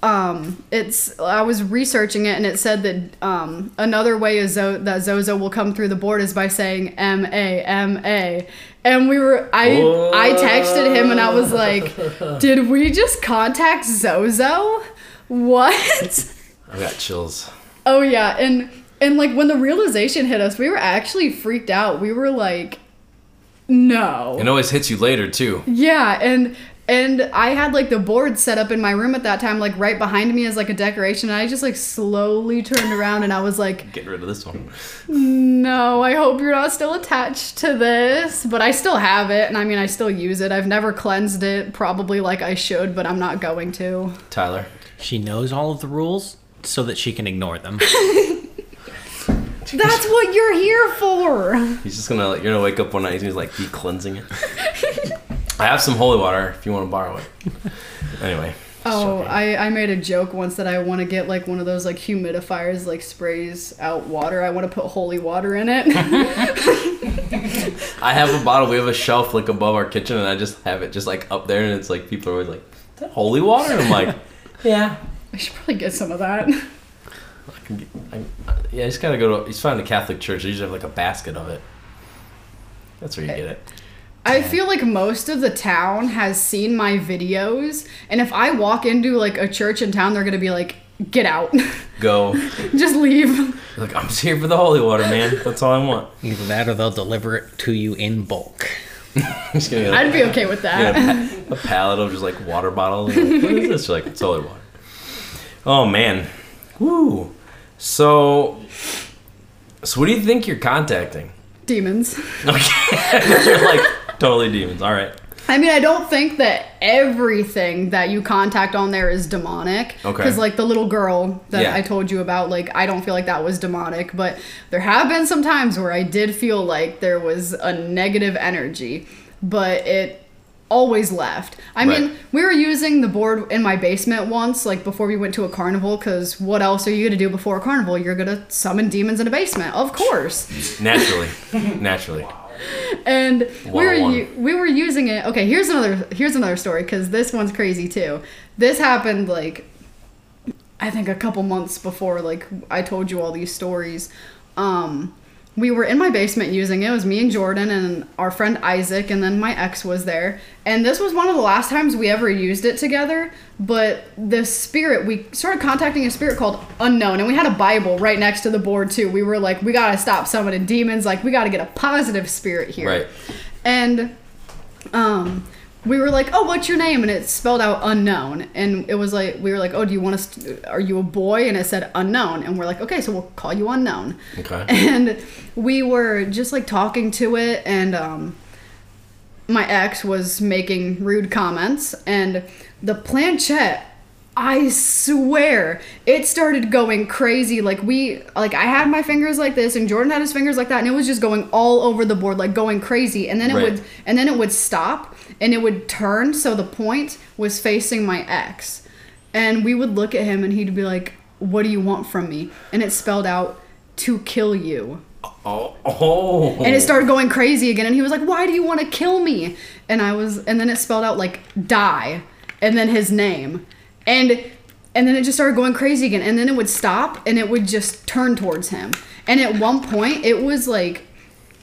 um it's i was researching it and it said that um another way is Zo- that zozo will come through the board is by saying m-a m-a and we were i i texted him and i was like (laughs) did we just contact zozo what I got chills. oh yeah and and like when the realization hit us we were actually freaked out we were like no It always hits you later too. yeah, and and I had like the board set up in my room at that time, like right behind me as like a decoration. And I just like slowly turned around and I was like, Get rid of this one. "No, I hope you're not still attached to this." But I still have it, and I mean, I still use it. I've never cleansed it, probably like I should, but I'm not going to. Tyler. She knows all of the rules so that she can ignore them. (laughs) That's what you're here for. He's just gonna you're gonna wake up one night. He's gonna like be cleansing it. I have some holy water if you want to borrow it. Anyway. Oh, I, I made a joke once that I want to get like one of those like humidifiers like sprays out water. I want to put holy water in it. (laughs) I have a bottle. We have a shelf like above our kitchen, and I just have it just like up there, and it's like people are always like, "Is that holy water?" And I'm like, "Yeah." I should probably get some of that. I can get, I, yeah, he's gotta go to. He's just find a Catholic church. They usually have like a basket of it. That's where you get it. I feel like most of the town has seen my videos, and if I walk into like a church in town, they're gonna be like, "Get out, (laughs) Go. just leave." Like, I'm just here for the holy water, man. That's all I want. Either that or they'll deliver it to you in bulk. (laughs) Just gonna get I'd be okay with that. a, pa- (laughs) a pallet of just like water bottles. Like, what is this? You're like, it's holy water. Oh man, woo. So, so what do you think you're contacting? Demons. Okay, (laughs) you're like totally demons. All right. I mean, I don't think that everything that you contact on there is demonic. Okay. Because, like, the little girl that Yeah. I told you about, like, I don't feel like that was demonic. But there have been some times where I did feel like there was a negative energy, but it always left. I mean, we were using the board in my basement once, like, before we went to a carnival, because what else are you going to do before a carnival? You're going to summon demons in a basement. Of course Naturally, naturally. (laughs) and we were we were using it. Okay, here's another here's another story because this one's crazy too. This happened like I think a couple months before like I told you all these stories. Um, we were in my basement using it. It was me and Jordan and our friend Isaac, and then my ex was there. And this was one of the last times we ever used it together. But the spirit, we started contacting a spirit called Unknown, and we had a Bible right next to the board too. We were like, we gotta stop summoning demons. Like, we gotta get a positive spirit here. Right. And um, we were like, "Oh, what's your name?" And it spelled out unknown. And it was like, we were like, "Oh, do you want us? To, are you a boy?" And it said unknown. And we're like, "Okay, so we'll call you unknown." Okay. (laughs) And we were just like talking to it, and um, my ex was making rude comments, and the planchette. I swear it started going crazy. Like we, like I had my fingers like this, and Jordan had his fingers like that, and it was just going all over the board, like going crazy. And then it Right. would, and then it would stop, and it would turn. So the point was facing my ex, and we would look at him, and he'd be like, "What do you want from me?" And it spelled out to kill you. Oh. Oh. And it started going crazy again, and he was like, "Why do you want to kill me?" And I was, and then it spelled out like die, and then his name, and and then it just started going crazy again. And then it would stop and it would just turn towards him. And at one point it was like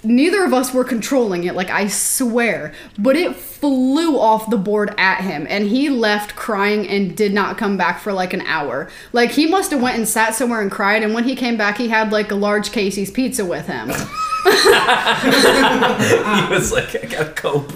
neither of us were controlling it like i swear. But it flew off the board at him. And he left crying and did not come back for like an hour. Like he must have went and sat somewhere and cried. And when he came back he had like a large casey's pizza with him. (laughs) (laughs) He was like, I gotta cope.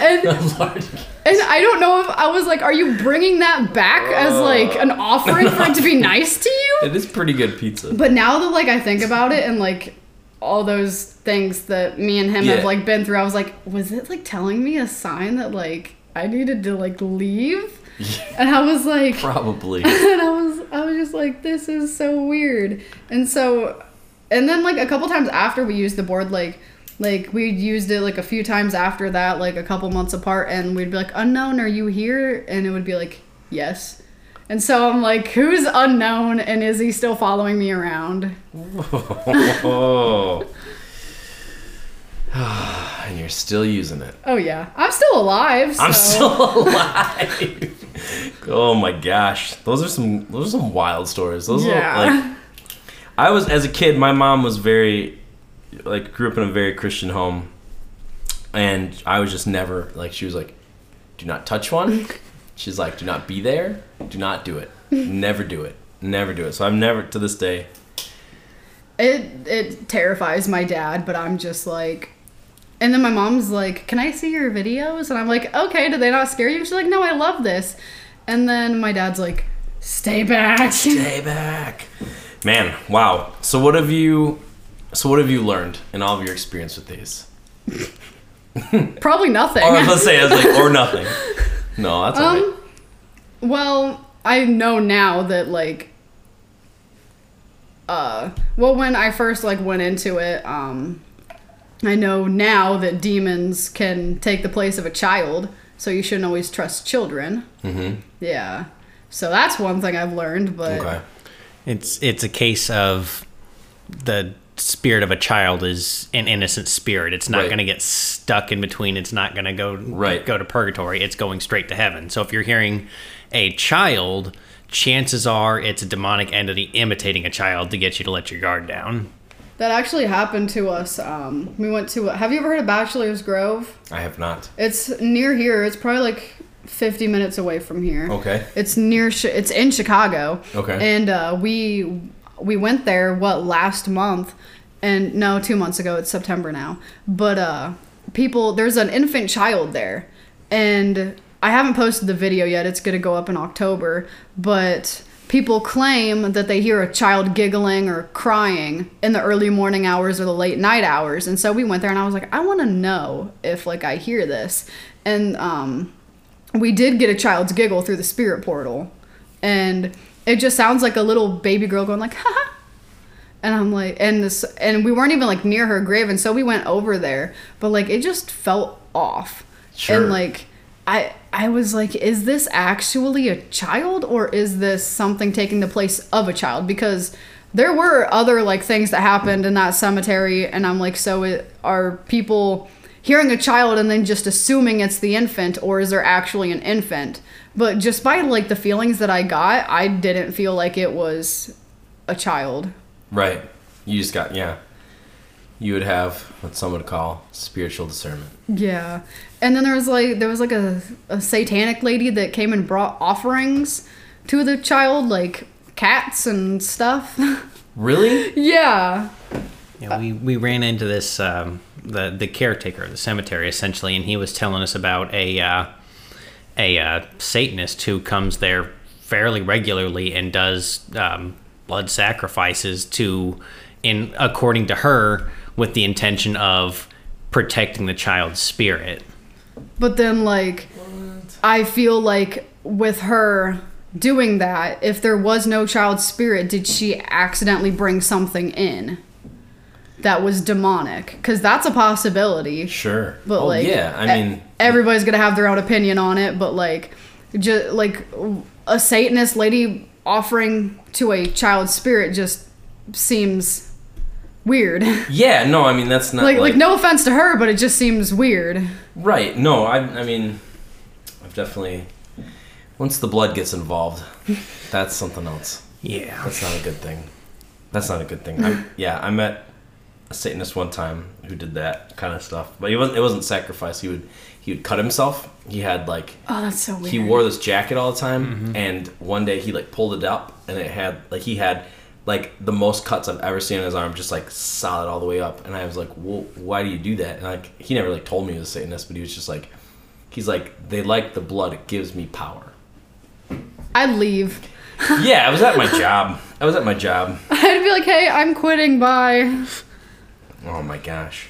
and. (laughs) And I don't know if I was like, are you bringing that back as like an offering for it to be (laughs) nice to you? It is pretty good pizza. But now that like I think about it and like all those things that me and him Yeah. have like been through, I was like, was it like telling me a sign that like I needed to like leave? (laughs) And I was like, Probably. (laughs) and I was I was just like, this is so weird. And so and then like a couple times after we used the board, like like we'd used it like a few times after that, like a couple months apart, and we'd be like, unknown, are you here? And it would be like, yes. And so I'm like, who's unknown and is he still following me around? oh. (laughs) (sighs) and you're still using it. Oh yeah. I'm still alive. I'm still (laughs) alive. oh my gosh, those are some those are some wild stories. Those Yeah. are like I was as a kid. My mom was very like grew up in a very Christian home, and I was just never like she was like, "Do not touch one." (laughs) She's like, "Do not be there. Do not do it. Never do it. Never do it." So I've never to this day. It it terrifies my dad, but I'm just like and then my mom's like, "Can I see your videos?" And I'm like, "Okay, do they not scare you?" She's like, "No, I love this." And then my dad's like, "Stay back." Stay back. Man, wow. So what have you so what have you learned in all of your experience with these? (laughs) Probably nothing. Or let's say as like or nothing. No, that's alright. Um, well, I know now that like uh well when I first like went into it, um I know now that demons can take the place of a child, so you shouldn't always trust children. Mm-hmm. Yeah. So that's one thing I've learned, but Okay. It's it's a case of the spirit of a child is an innocent spirit. It's not Right. going to get stuck in between. It's not going to go Right. go to purgatory. It's going straight to heaven. So if you're hearing a child, chances are it's a demonic entity imitating a child to get you to let your guard down. that actually happened to us. Um we went to have you ever heard of Bachelor's Grove? I have not. It's near here. It's probably like 50 minutes away from here. Okay. It's near. It's in Chicago. Okay. And uh, we we went there what last month, and no, two months ago. It's September now. But uh, people, there's an infant child there, and I haven't posted the video yet. It's gonna go up in October, but. People claim that they hear a child giggling or crying in the early morning hours or the late night hours. And so we went there and I was like, I want to know if like I hear this. And um we did get a child's giggle through the spirit portal and it just sounds like a little baby girl going like ha and i'm like and this and we weren't even like near her grave and so we went over there but like it just felt off. Sure. and like i i was like is this actually a child or is this something taking the place of a child? Because there were other like things that happened in that cemetery and i'm like so it, are people hearing a child and then just assuming it's the infant or is there actually an infant but just by like the feelings that i got i didn't feel like it was a child Right. You just got yeah. You would have what some would call spiritual discernment. yeah and then there was like there was like a, a satanic lady that came and brought offerings to the child like cats and stuff (laughs) Really? yeah Yeah, we, we ran into this um, the the caretaker of the cemetery essentially, and he was telling us about a uh, a uh, Satanist who comes there fairly regularly and does um, blood sacrifices to, in according to her, with the intention of protecting the child's spirit. But then, like, I feel like with her doing that, if there was no child spirit, did she accidentally bring something in that was demonic? Because that's a possibility. Sure. But oh, like, yeah. i mean, everybody's gonna have their own opinion on it. But like, just like a Satanist lady offering to a child spirit just seems weird. (laughs) yeah. No, I mean that's not like, like, no offense to her, but it just seems weird. Right. No, I. I mean, I've definitely, Once the blood gets involved, (laughs) that's something else. Yeah. That's not a good thing. That's not a good thing. I, yeah, I met a Satanist one time who did that kind of stuff, but he wasn't. It wasn't sacrifice. He would he would cut himself. He had like Oh, that's so weird. he wore this jacket all the time, mm-hmm. and one day he like pulled it up, and it had like he had like the most cuts I've ever seen on his arm, just like solid all the way up. And I was like, well, why do you do that? And like he never like told me he was a Satanist, but he was just like, he's like, they like the blood. It gives me power. I'd leave. yeah, I was at my (laughs) job. I was at my job. I'd be like, hey, I'm quitting. Bye. Oh my gosh.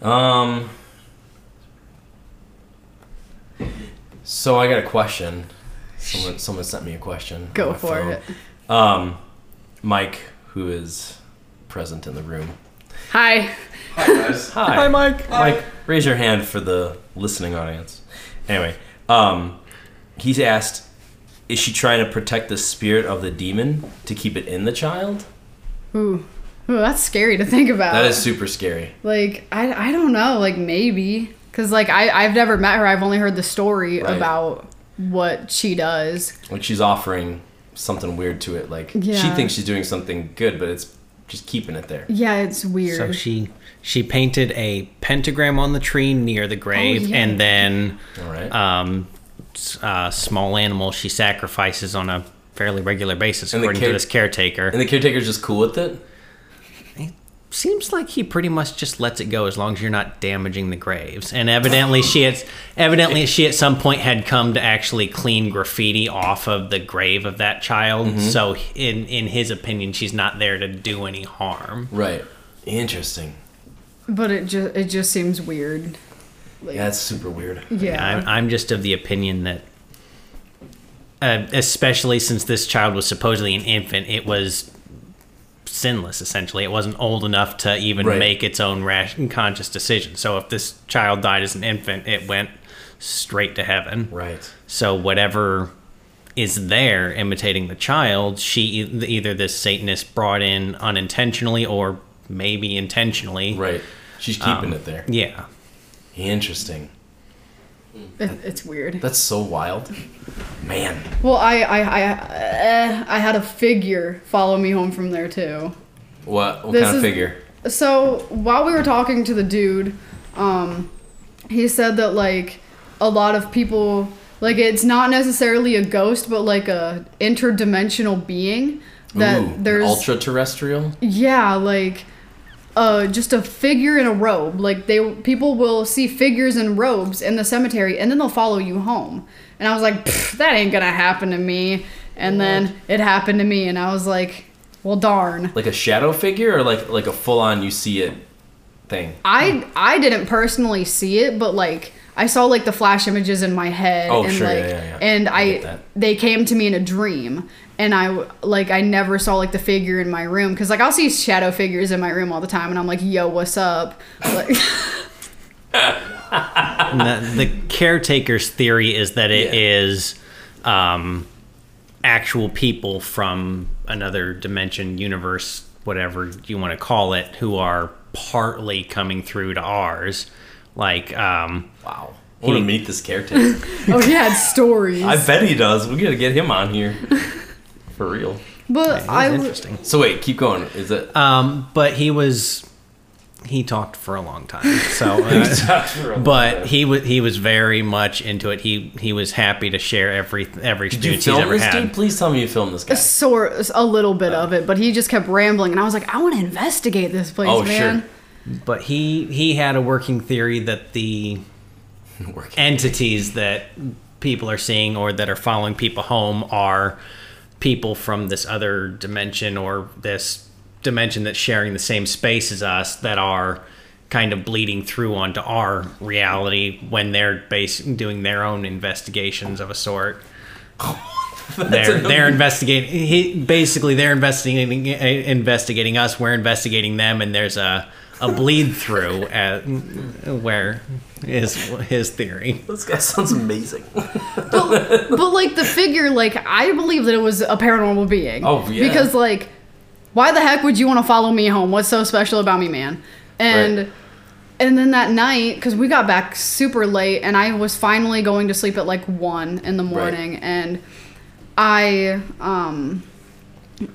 Um. So I got a question. Someone someone sent me a question. Go my for phone. it. Um, Mike, who is present in the room. Hi. Hi guys. (laughs) Hi, Hi, Mike. Mike, raise your hand for the listening audience. Anyway, um, he's asked, is she trying to protect the spirit of the demon to keep it in the child? Ooh. (laughs) Ooh, that's scary to think about. That is super scary. Like, I, I don't know. Like, maybe. Because, like, I, I've never met her. I've only heard the story Right. about what she does. Like she's offering something weird to it. Like she thinks she's doing something good, but it's just keeping it there. Yeah, it's weird. So she she painted a pentagram on the tree near the grave, yeah. and then All right. um, s- uh, small animal she sacrifices on a fairly regular basis, And according care- to this caretaker. and the caretaker's just cool with it. Seems like he pretty much just lets it go as long as you're not damaging the graves. And evidently she had evidently she at some point had come to actually clean graffiti off of the grave of that child. Mm-hmm. So in in his opinion, she's not there to do any harm. Right. Interesting. but it just it just seems weird. Like, Yeah, that's super weird. yeah. I'm, I'm just of the opinion that, uh, especially since this child was supposedly an infant, it was sinless. Essentially, it wasn't old enough to even Right. make its own rash- conscious decision. So if this child died as an infant, it went straight to heaven. Right. So whatever is there imitating the child, she either this Satanist brought in unintentionally or maybe intentionally. Right. She's keeping Um, it there. Yeah. Interesting. It, it's weird. That's so wild. Man. Well, I I I, uh, I had a figure follow me home from there too. What what This kind of is- figure? So while we were talking to the dude, um, he said that like a lot of people like it's not necessarily a ghost, but like a interdimensional being that Ooh, an there's ultra terrestrial. yeah like uh just a figure in a robe. Like they people will see figures in robes in the cemetery and then they'll follow you home. And i was like that ain't gonna happen to me. And then it happened to me and i was like well darn. Like a shadow figure or like like a full on you see it thing. i i didn't personally see it but like i saw like the flash images in my head Oh, and sure, yeah, like yeah, yeah. and I i, they came to me in a dream and I like i never saw like the figure in my room because like i'll see shadow figures in my room all the time and i'm like yo what's up like (laughs) the, the caretaker's theory is that it Yeah. is um, actual people from another dimension, universe, whatever you want to call it, who are partly coming through to ours. Like, um, Wow. I want to meet this caretaker. (laughs) oh he had stories I bet he does. We gotta get him on here. (laughs) For real. but it's i w- interesting. So wait, keep going. Is it Um, but he was he talked for a long time. So, (laughs) uh, but he was he was very much into it. He he was happy to share every every Did you experience he's film ever this had. dude? Please tell me you filmed this guy. sort a little bit of it but he just kept rambling and i was like i want to investigate this place Oh, man sure. But he he had a working theory that the (laughs) Working. entities that people are seeing or that are following people home are people from this other dimension or this dimension that's sharing the same space as us that are kind of bleeding through onto our reality when they're base doing their own investigations of a sort. (laughs) they're they're investigating. He, basically, they're investigating eh, investigating us. We're investigating them, and there's a a bleed through at where is his theory. This guy sounds amazing. but, but like the figure like i believe that it was a paranormal being Oh, yeah. because like why the heck would you want to follow me home what's so special about me man and Right. and then that night, because we got back super late, and I was finally going to sleep at like one in the morning, and I um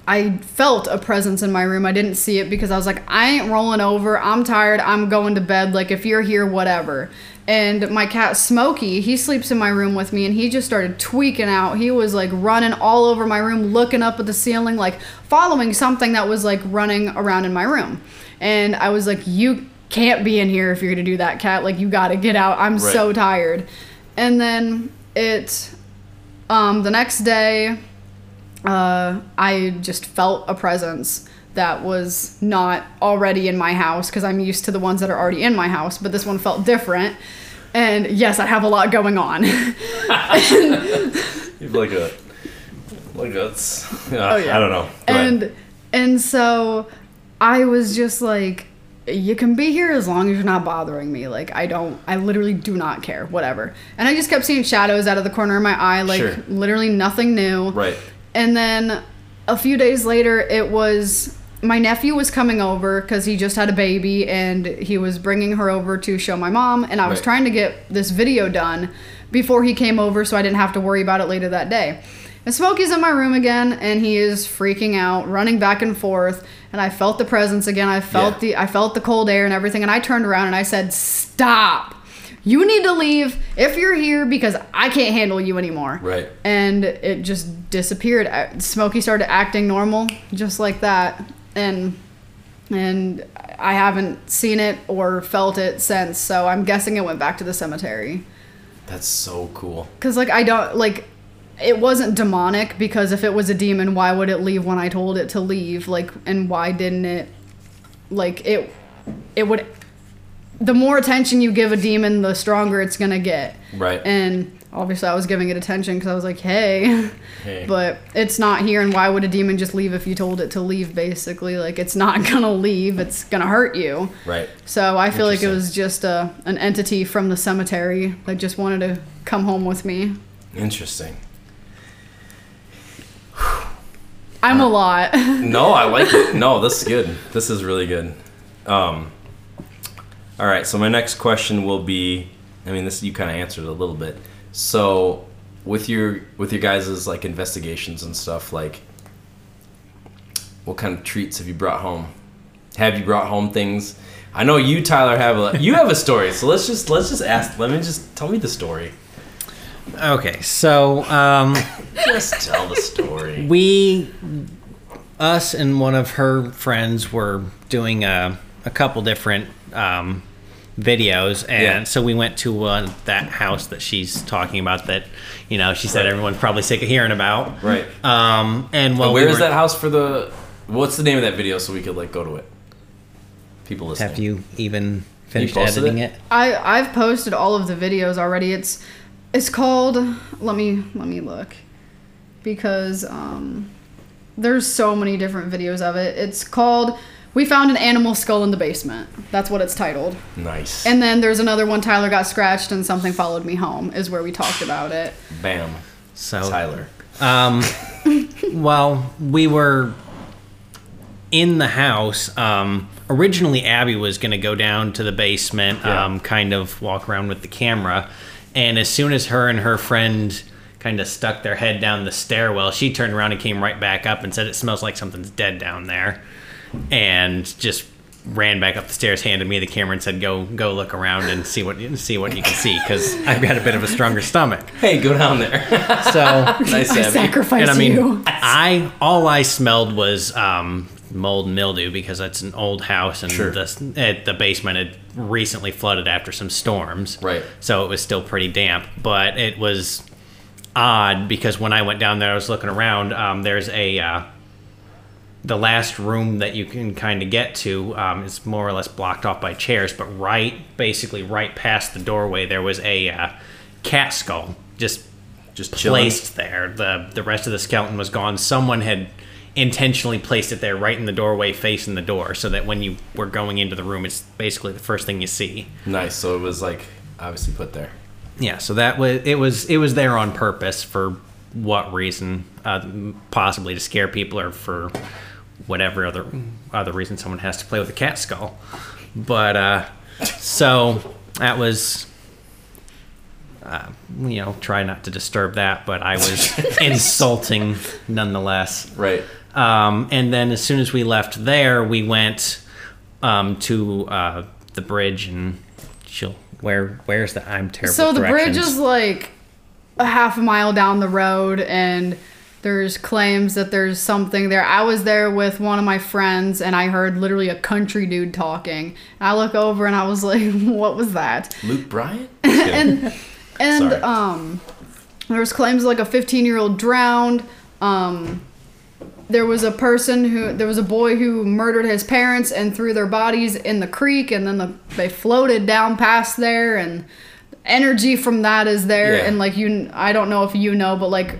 I felt a presence in my room. I didn't see it because I was like, I ain't rolling over. I'm tired. I'm going to bed. Like if you're here, whatever. And my cat Smokey, he sleeps in my room with me, and he just started tweaking out. He was like running all over my room, looking up at the ceiling, like following something that was like running around in my room. And I was like, you can't be in here if you're gonna do that, cat. Like you gotta get out. I'm Right. so tired. And then it, um, the next day, uh, I just felt a presence that was not already in my house because I'm used to the ones that are already in my house, but this one felt different. And yes, I have a lot going on. (laughs) You've like a like that's Uh, yeah. I don't know. Go ahead. and and so I was just like you can be here as long as you're not bothering me. Like I don't I literally do not care. Whatever. And I just kept seeing shadows out of the corner of my eye like Sure. literally nothing new. right. And then a few days later, it was my nephew was coming over because he just had a baby and he was bringing her over to show my mom. And I was Right. trying to get this video done before he came over so I didn't have to worry about it later that day. And Smokey's in my room again and he is freaking out, running back and forth. And I felt the presence again. I felt Yeah. the I felt the cold air and everything. And I turned around and I said, "Stop! You need to leave if you're here because I can't handle you anymore." Right. and it just disappeared. Smokey started acting normal, just like that, and and I haven't seen it or felt it since. So I'm guessing it went back to the cemetery. That's so cool. Cause like I don't like, it wasn't demonic because if it was a demon, why would it leave when I told it to leave? Like, and why didn't it? Like it, it would. The more attention you give a demon, the stronger it's gonna get. Right. And obviously, I was giving it attention because I was like, "Hey," Hey. (laughs) but it's not here. And why would a demon just leave if you told it to leave? Basically, like it's not (laughs) gonna leave. It's gonna hurt you. Right. So I feel like it was just a an entity from the cemetery that just wanted to come home with me. Interesting. I'm a lot. (laughs) No, I like it. No, this is good. This is really good. Um, all right, so my next question will be I mean, this you kind of answered a little bit. So, with your with your guys' like investigations and stuff, like what kind of treats have you brought home? Have you brought home things? I know you, Tyler, have a you have a story. So let's just let's just ask. Let me just tell me the story. Okay, so um, (laughs) Just tell the story. we, us and one of her friends were doing a, a couple different um, videos, and Yeah. so we went to uh, that house that she's talking about. That you know, she said Right. everyone's probably sick of hearing about. Right. Um, and well, And where we is that house for the? What's the name of that video so we could like go to it? People listening. Have you even finished posted editing it? it? I I've posted all of the videos already. It's it's called let me let me look because um there's so many different videos of it. It's called we found an animal skull in the basement. That's what it's titled. Nice. And then there's another one Tyler got scratched and something followed me home is where we talked about it. Bam. So Tyler. Um, (laughs) well, we were in the house. Um, originally, Abby was going to go down to the basement, Yeah. um, kind of walk around with the camera. And as soon as her and her friend kind of stuck their head down the stairwell, she turned around and came right back up and said, It smells like something's dead down there. And just ran back up the stairs, handed me the camera, and said, "Go, go look around and see what see what you can see," because I've got a bit of a stronger stomach. (laughs) Hey, go down there. So (laughs) nice, I Abby. sacrifice and I mean, you. I all I smelled was um, mold and mildew because it's an old house and Sure. the eh, the basement had recently flooded after some storms. Right. So it was still pretty damp, but it was odd because when I went down there, I was looking around. Um, there's a uh, the last room that you can kind of get to um, is more or less blocked off by chairs, but right, basically right past the doorway, there was a uh, cat skull just Just chilling. placed there. The the rest of the skeleton was gone. Someone had intentionally placed it there right in the doorway facing the door so that when you were going into the room it's basically the first thing you see. Nice. So it was like obviously put there. Yeah, so that was it was it was there on purpose for what reason? Uh, possibly to scare people or for whatever other other reason someone has to play with a cat skull. But uh So that was, uh, you know, try not to disturb that, but I was (laughs) insulting nonetheless. Right. Um, and then as soon as we left there, we went um, to uh, the bridge and she'll. Where where's the I'm terrible. So the with bridge is like a half a mile down the road, and there's claims that there's something there. I was there with one of my friends, and I heard literally a country dude talking. I look over, and I was (laughs) like, "What was that?" Luke Bryan? (laughs) and and Sorry. um there was claims like a 15 year old drowned um there was a person who there was a boy who murdered his parents and threw their bodies in the creek and then the, they floated down past there and energy from that is there Yeah. and like you i don't know if you know but like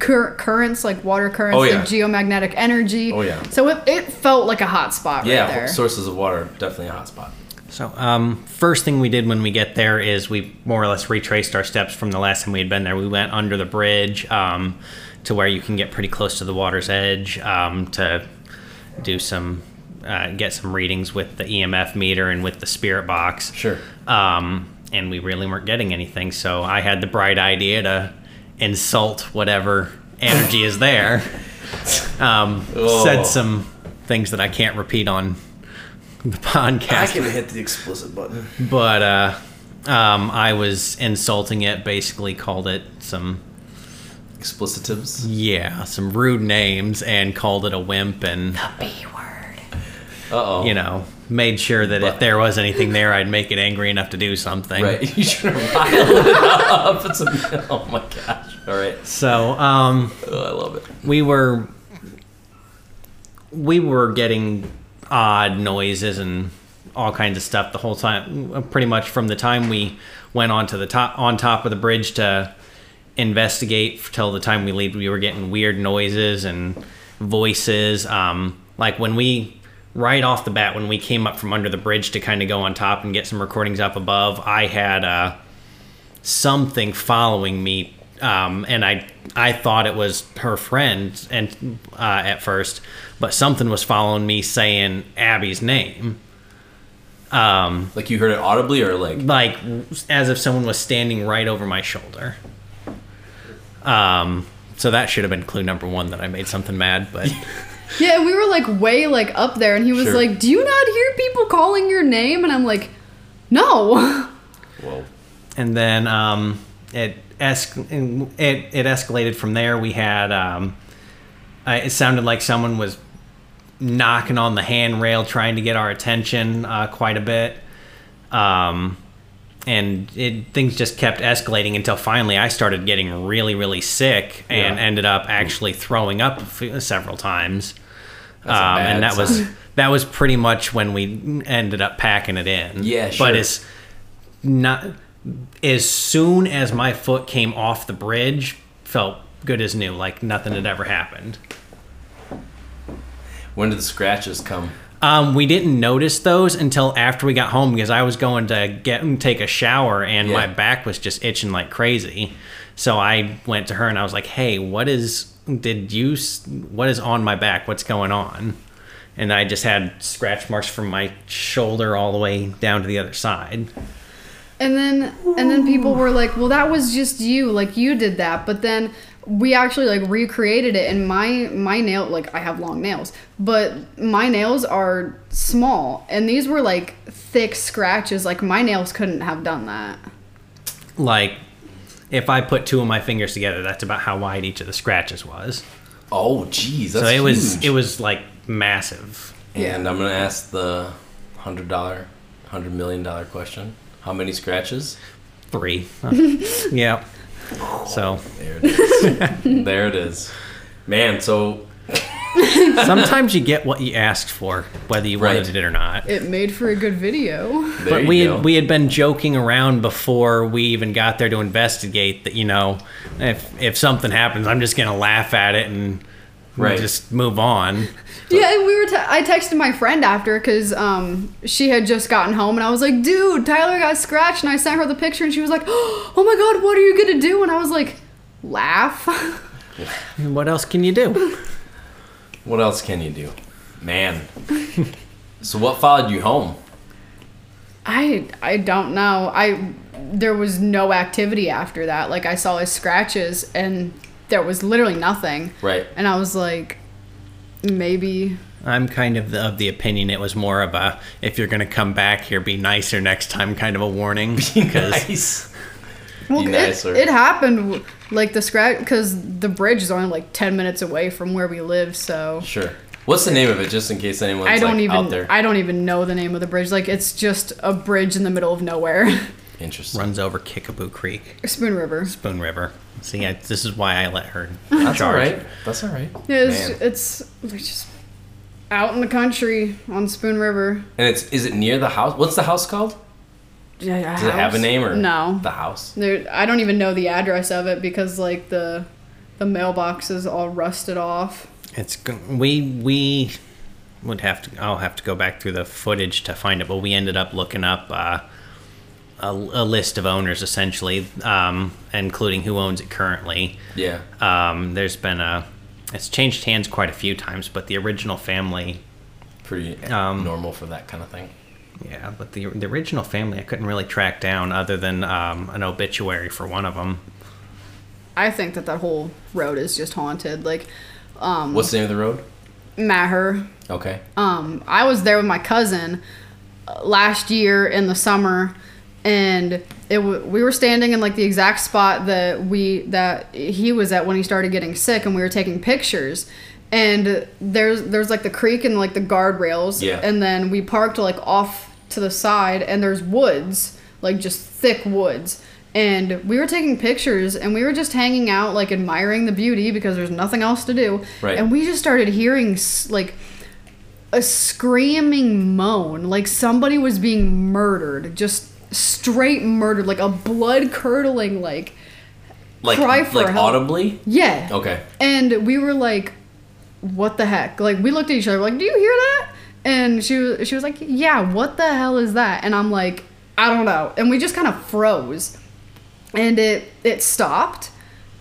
cur- currents like water currents Oh, yeah. like geomagnetic energy Oh, yeah. so it, it felt like a hot spot right yeah, there sources of water, definitely a hot spot. So, um, first thing we did when we get there is we more or less retraced our steps from the last time we had been there. We went under the bridge um, to where you can get pretty close to the water's edge um, to do some, uh, get some readings with the EMF meter and with the spirit box. Sure. Um, and we really weren't getting anything, so I had the bright idea to insult whatever energy is there. (laughs) Um, Oh. Said some things that I can't repeat on the podcast I can hit the explicit button. but uh, um, I was insulting it. Basically, called it some Explicitives? yeah, some rude names, and called it a wimp, and Uh oh. you know, made sure that But- if there was anything there, I'd make it angry enough to do something. Right. (laughs) You should have (laughs) riled it up. A, oh my gosh. All right. So um, Oh, I love it. we were we were getting odd noises and all kinds of stuff the whole time pretty much from the time we went onto the top on top of the bridge to investigate till the time we leave we were getting weird noises and voices um, like when we right off the bat when we came up from under the bridge to kind of go on top and get some recordings up above i had uh, something following me um, and I I thought it was her friend and uh, at first, but something was following me saying Abby's name, um, Like you heard it audibly or like. like as if someone was standing right over my shoulder. Um, so that should have been clue number one that I made something mad, but (laughs) Yeah, we were like way like up there, and he was Sure. like, "Do you not hear people calling your name?" And I'm like, "No." (laughs) Whoa. and then um, it es- it it escalated from there. We had um, uh, it sounded like someone was knocking on the handrail trying to get our attention uh, quite a bit. Um, and it, things just kept escalating until finally I started getting really, really sick and Yeah. ended up actually throwing up several times. Um, and that was (laughs) that was pretty much when we ended up packing it in. Yeah, sure. But it's not as soon as my foot came off the bridge, felt good as new, like nothing had ever happened. When did the scratches come? Um, we didn't notice those until after we got home because I was going to get and take a shower and my back was just itching like crazy. So I went to her and I was like, "Hey, what is? Did you? What is on my back? What's going on?" And I just had scratch marks from my shoulder all the way down to the other side. And then and then people were like, "Well, that was just you. Like you did that." But then we actually like recreated it and my my nail like I have long nails, but my nails are small and these were like thick scratches. Like my nails couldn't have done that. Like, if I put two of my fingers together, that's about how wide each of the scratches was. Oh, geez. That's so it was it was like massive. And I'm gonna ask the hundred dollar, hundred million dollar question. How many scratches? Three. (laughs) yeah. So There it is. (laughs) there it is. Man, so sometimes you get what you asked for, whether you Right. wanted it or not. It made for a good video. there But you we go. had, we had been joking around before we even got there to investigate that you know if if something happens, I'm just gonna laugh at it and Right. just move on. (laughs) Yeah, and we were. Te- I texted my friend after because um she had just gotten home, and I was like, "Dude, Tyler got scratched," and I sent her the picture, and she was like, (gasps) "Oh my god, what are you gonna do?" And I was like, "Laugh." (laughs) What else can you do? (laughs) what else can you do? Man. so what followed you home? I I don't know. I there was no activity after that. Like I saw his scratches and there was literally nothing. Right. And I was like maybe I'm kind of the, of the opinion it was more of a if you're going to come back here, be nicer next time, kind of a warning. Because Nice. (laughs) well, Be it, nicer. it happened like the scratch because the bridge is only like 10 minutes away from where we live so Sure. What's the name of it, just in case anyone's I don't like, out even there? I don't even know the name of the bridge like it's just a bridge in the middle of nowhere (laughs) Interesting. runs over Kickapoo Creek, Spoon River Spoon River. See, I, this is why I let her That's all charge. right. That's all right. Yeah, it's, Man. it's like just out in the country on Spoon River. And it's is it near the house? What's the house called? Yeah, Does it have a name or no? The house. There, I don't even know the address of it because like the the mailbox is all rusted off. It's we we would have to. I'll have to go back through the footage to find it, but we ended up looking up uh, a, a list of owners, essentially, um, including who owns it currently. Yeah. Um, there's been a. It's changed hands quite a few times, but the original family, Pretty Um, normal for that kind of thing. yeah, but the the original family I couldn't really track down other than um, an obituary for one of them. I think that that whole road is just haunted. Like, um, What's the name of the road? Maher. Okay. Um, I was there with my cousin uh, last year in the summer, and it w- we were standing in like the exact spot that we that he was at when he started getting sick, and we were taking pictures. And there's there's like the creek and like the guardrails, Yeah. and then we parked like off to the side, and there's woods, like just thick woods. And we were taking pictures and we were just hanging out, like admiring the beauty because there's nothing else to do. Right. And we just started hearing like a screaming moan like somebody was being murdered just straight murdered like a blood curdling like Like Cry for like help. audibly. yeah. Okay. and we were like what the heck? Like we looked at each other like do you hear that? And she was she was like yeah what the hell is that? And i'm like i don't know. And we just kind of froze. And it it stopped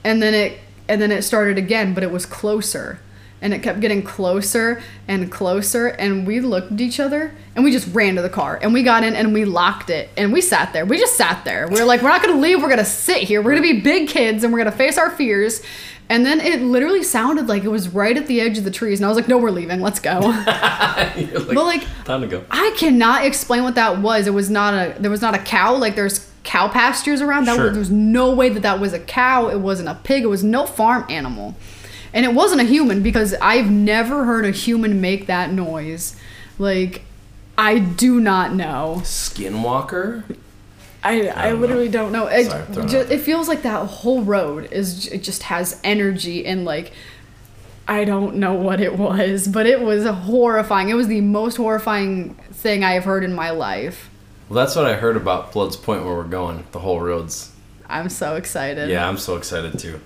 and then it and then it started again but it was closer and it kept getting closer and closer and we looked at each other and we just ran to the car and we got in and we locked it and we sat there we just sat there we were like we're not gonna leave we're gonna sit here we're gonna be big kids and we're gonna face our fears and then it literally sounded like it was right at the edge of the trees and i was like no we're leaving let's go (laughs) like, but like time to go. I cannot explain what that was. It was not a there was not a cow. Like there's cow pastures around. That Sure. was, there's no way that that was a cow. It wasn't a pig. It was no farm animal, and it wasn't a human because I've never heard a human make that noise. Like I do not know. Skinwalker. I, I, don't literally don't know. It, Sorry, I'm throwing ju- it feels like that whole road is it just has energy and like I don't know what it was, but it was horrifying. It was the most horrifying thing I have heard in my life. Well, that's what I heard about Blood's Point where we're going. The whole roads. I'm so excited. Yeah, I'm so excited too.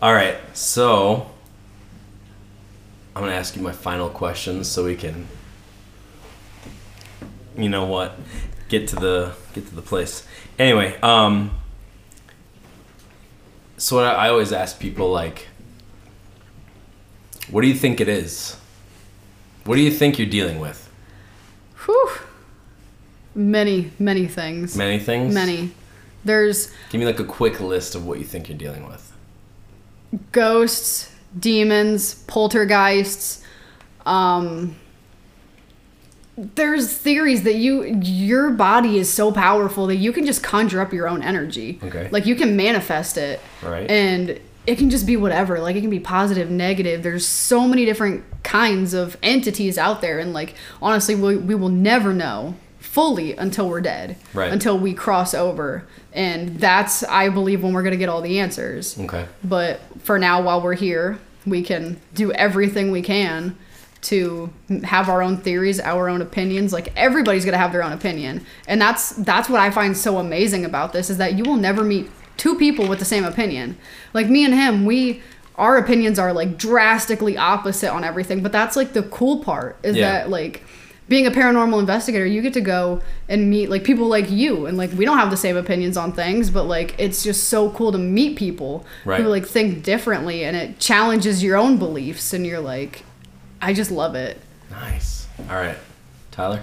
All right, so I'm gonna ask you my final questions so we can, you know what, get to the get to the place. Anyway, um, so what I I always ask people like, what do you think it is? What do you think you're dealing with? Whew. Many, many things. Many things. Many. There's Give me like a quick list of what you think you're dealing with. ghosts, demons, poltergeists. Um, there's theories that you your body is so powerful that you can just conjure up your own energy. Okay. Like you can manifest it. Right. And it can just be whatever. Like it can be positive, negative. There's so many different kinds of entities out there, and like honestly, we we will never know fully until we're dead. Right. Until we cross over, and that's I believe when we're gonna get all the answers. Okay. But for now, while we're here, we can do everything we can to have our own theories, our own opinions. Like everybody's gonna have their own opinion, and that's that's what I find so amazing about this is that you will never meet two people with the same opinion. Like me and him, we our opinions are like drastically opposite on everything. But that's like the cool part is Yeah. that like being a paranormal investigator, you get to go and meet like people like you, and like we don't have the same opinions on things, but like it's just so cool to meet people Right. who like think differently, and it challenges your own beliefs, and you're like, I just love it. Nice. All right, Tyler.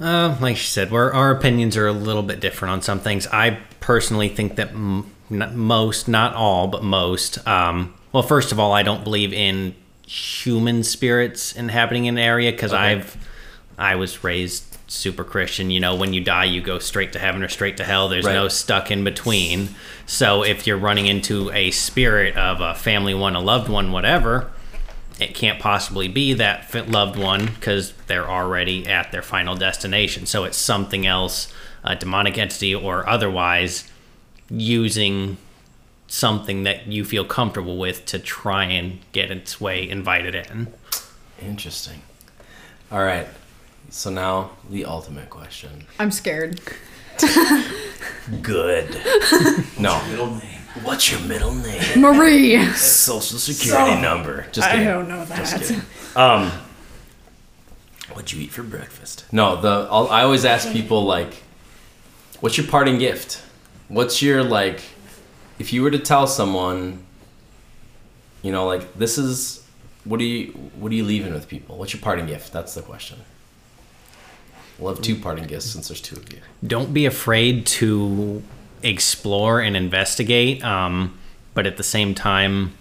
Uh, like she said, we're, our opinions are a little bit different on some things. I personally think that m- not most, not all, but most. Um, well, first of all, I don't believe in human spirits inhabiting an area because Okay. I've I was raised super Christian. You know, when you die, you go straight to heaven or straight to hell. There's Right. no stuck in between. So if you're running into a spirit of a family one, a loved one, whatever, it can't possibly be that loved one because they're already at their final destination. So it's something else, a demonic entity or otherwise, using something that you feel comfortable with to try and get its way invited in. Interesting. All right. So now the ultimate question. I'm scared. Good. (laughs) no. Middle name. What's your middle name? Marie. Social security number. Just I kidding. don't know Just that. kidding. Um, what'd you eat for breakfast? No, the I'll, I always ask people like, what's your parting gift? What's your like, if you were to tell someone, you know, like this is what are you what are you leaving with people? What's your parting gift? That's the question. We'll have two parting gifts since there's two of you. Don't be afraid to explore and investigate, um, but at the same time,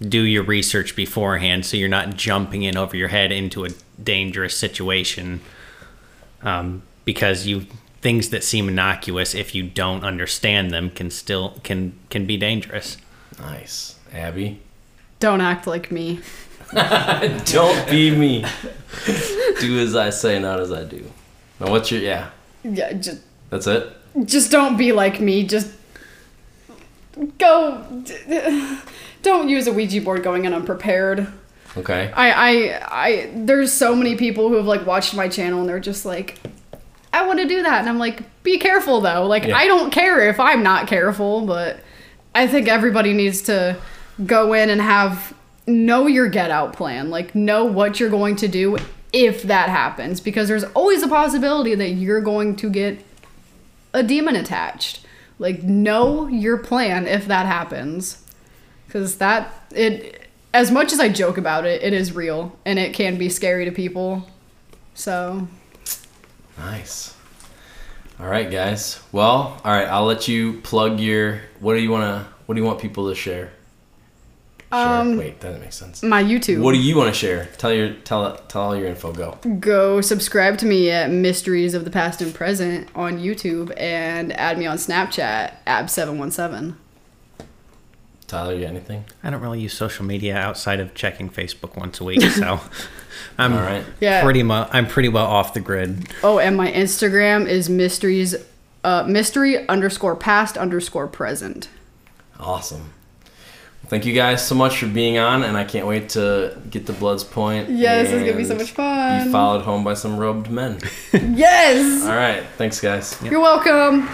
do your research beforehand so you're not jumping in over your head into a dangerous situation. Um, because you things that seem innocuous, if you don't understand them, can still can can be dangerous. Nice, Abby. Don't act like me. (laughs) Don't be me. (laughs) do as I say, not as I do. Now, what's your yeah? Yeah, just That's it. just don't be like me. Just go. Don't use a Ouija board going in unprepared. Okay. I, I, I. There's so many people who have like watched my channel and they're just like, I want to do that, and I'm like, be careful though. Like Yeah. I don't care if I'm not careful, but I think everybody needs to go in and have know your get out plan. Like know what you're going to do if that happens, because there's always a possibility that you're going to get a demon attached. Like know your plan if that happens. Cuz that it as much as I joke about it, it is real and it can be scary to people. So, Nice. All right, guys. Well, all right. I'll let you plug your. What do you want to? What do you want people to share? Share. Um, Wait, that doesn't make sense. my YouTube. What do you want to share? Tell your tell tell all your info. Go. Go subscribe to me at Mysteries of the Past and Present on YouTube and add me on Snapchat ab717. Tyler, you got anything? I don't really use social media outside of checking Facebook once a week, so (laughs) (laughs) I'm All right. Yeah. pretty much I'm pretty well off the grid. Oh, and my Instagram is mysteries uh mystery underscore past underscore present. Awesome. Thank you guys so much for being on, and I can't wait to get to Blood's Point. Yeah, this is gonna be so much fun. Be followed home by some robed men. (laughs) Yes. all right. Thanks, guys. You're welcome.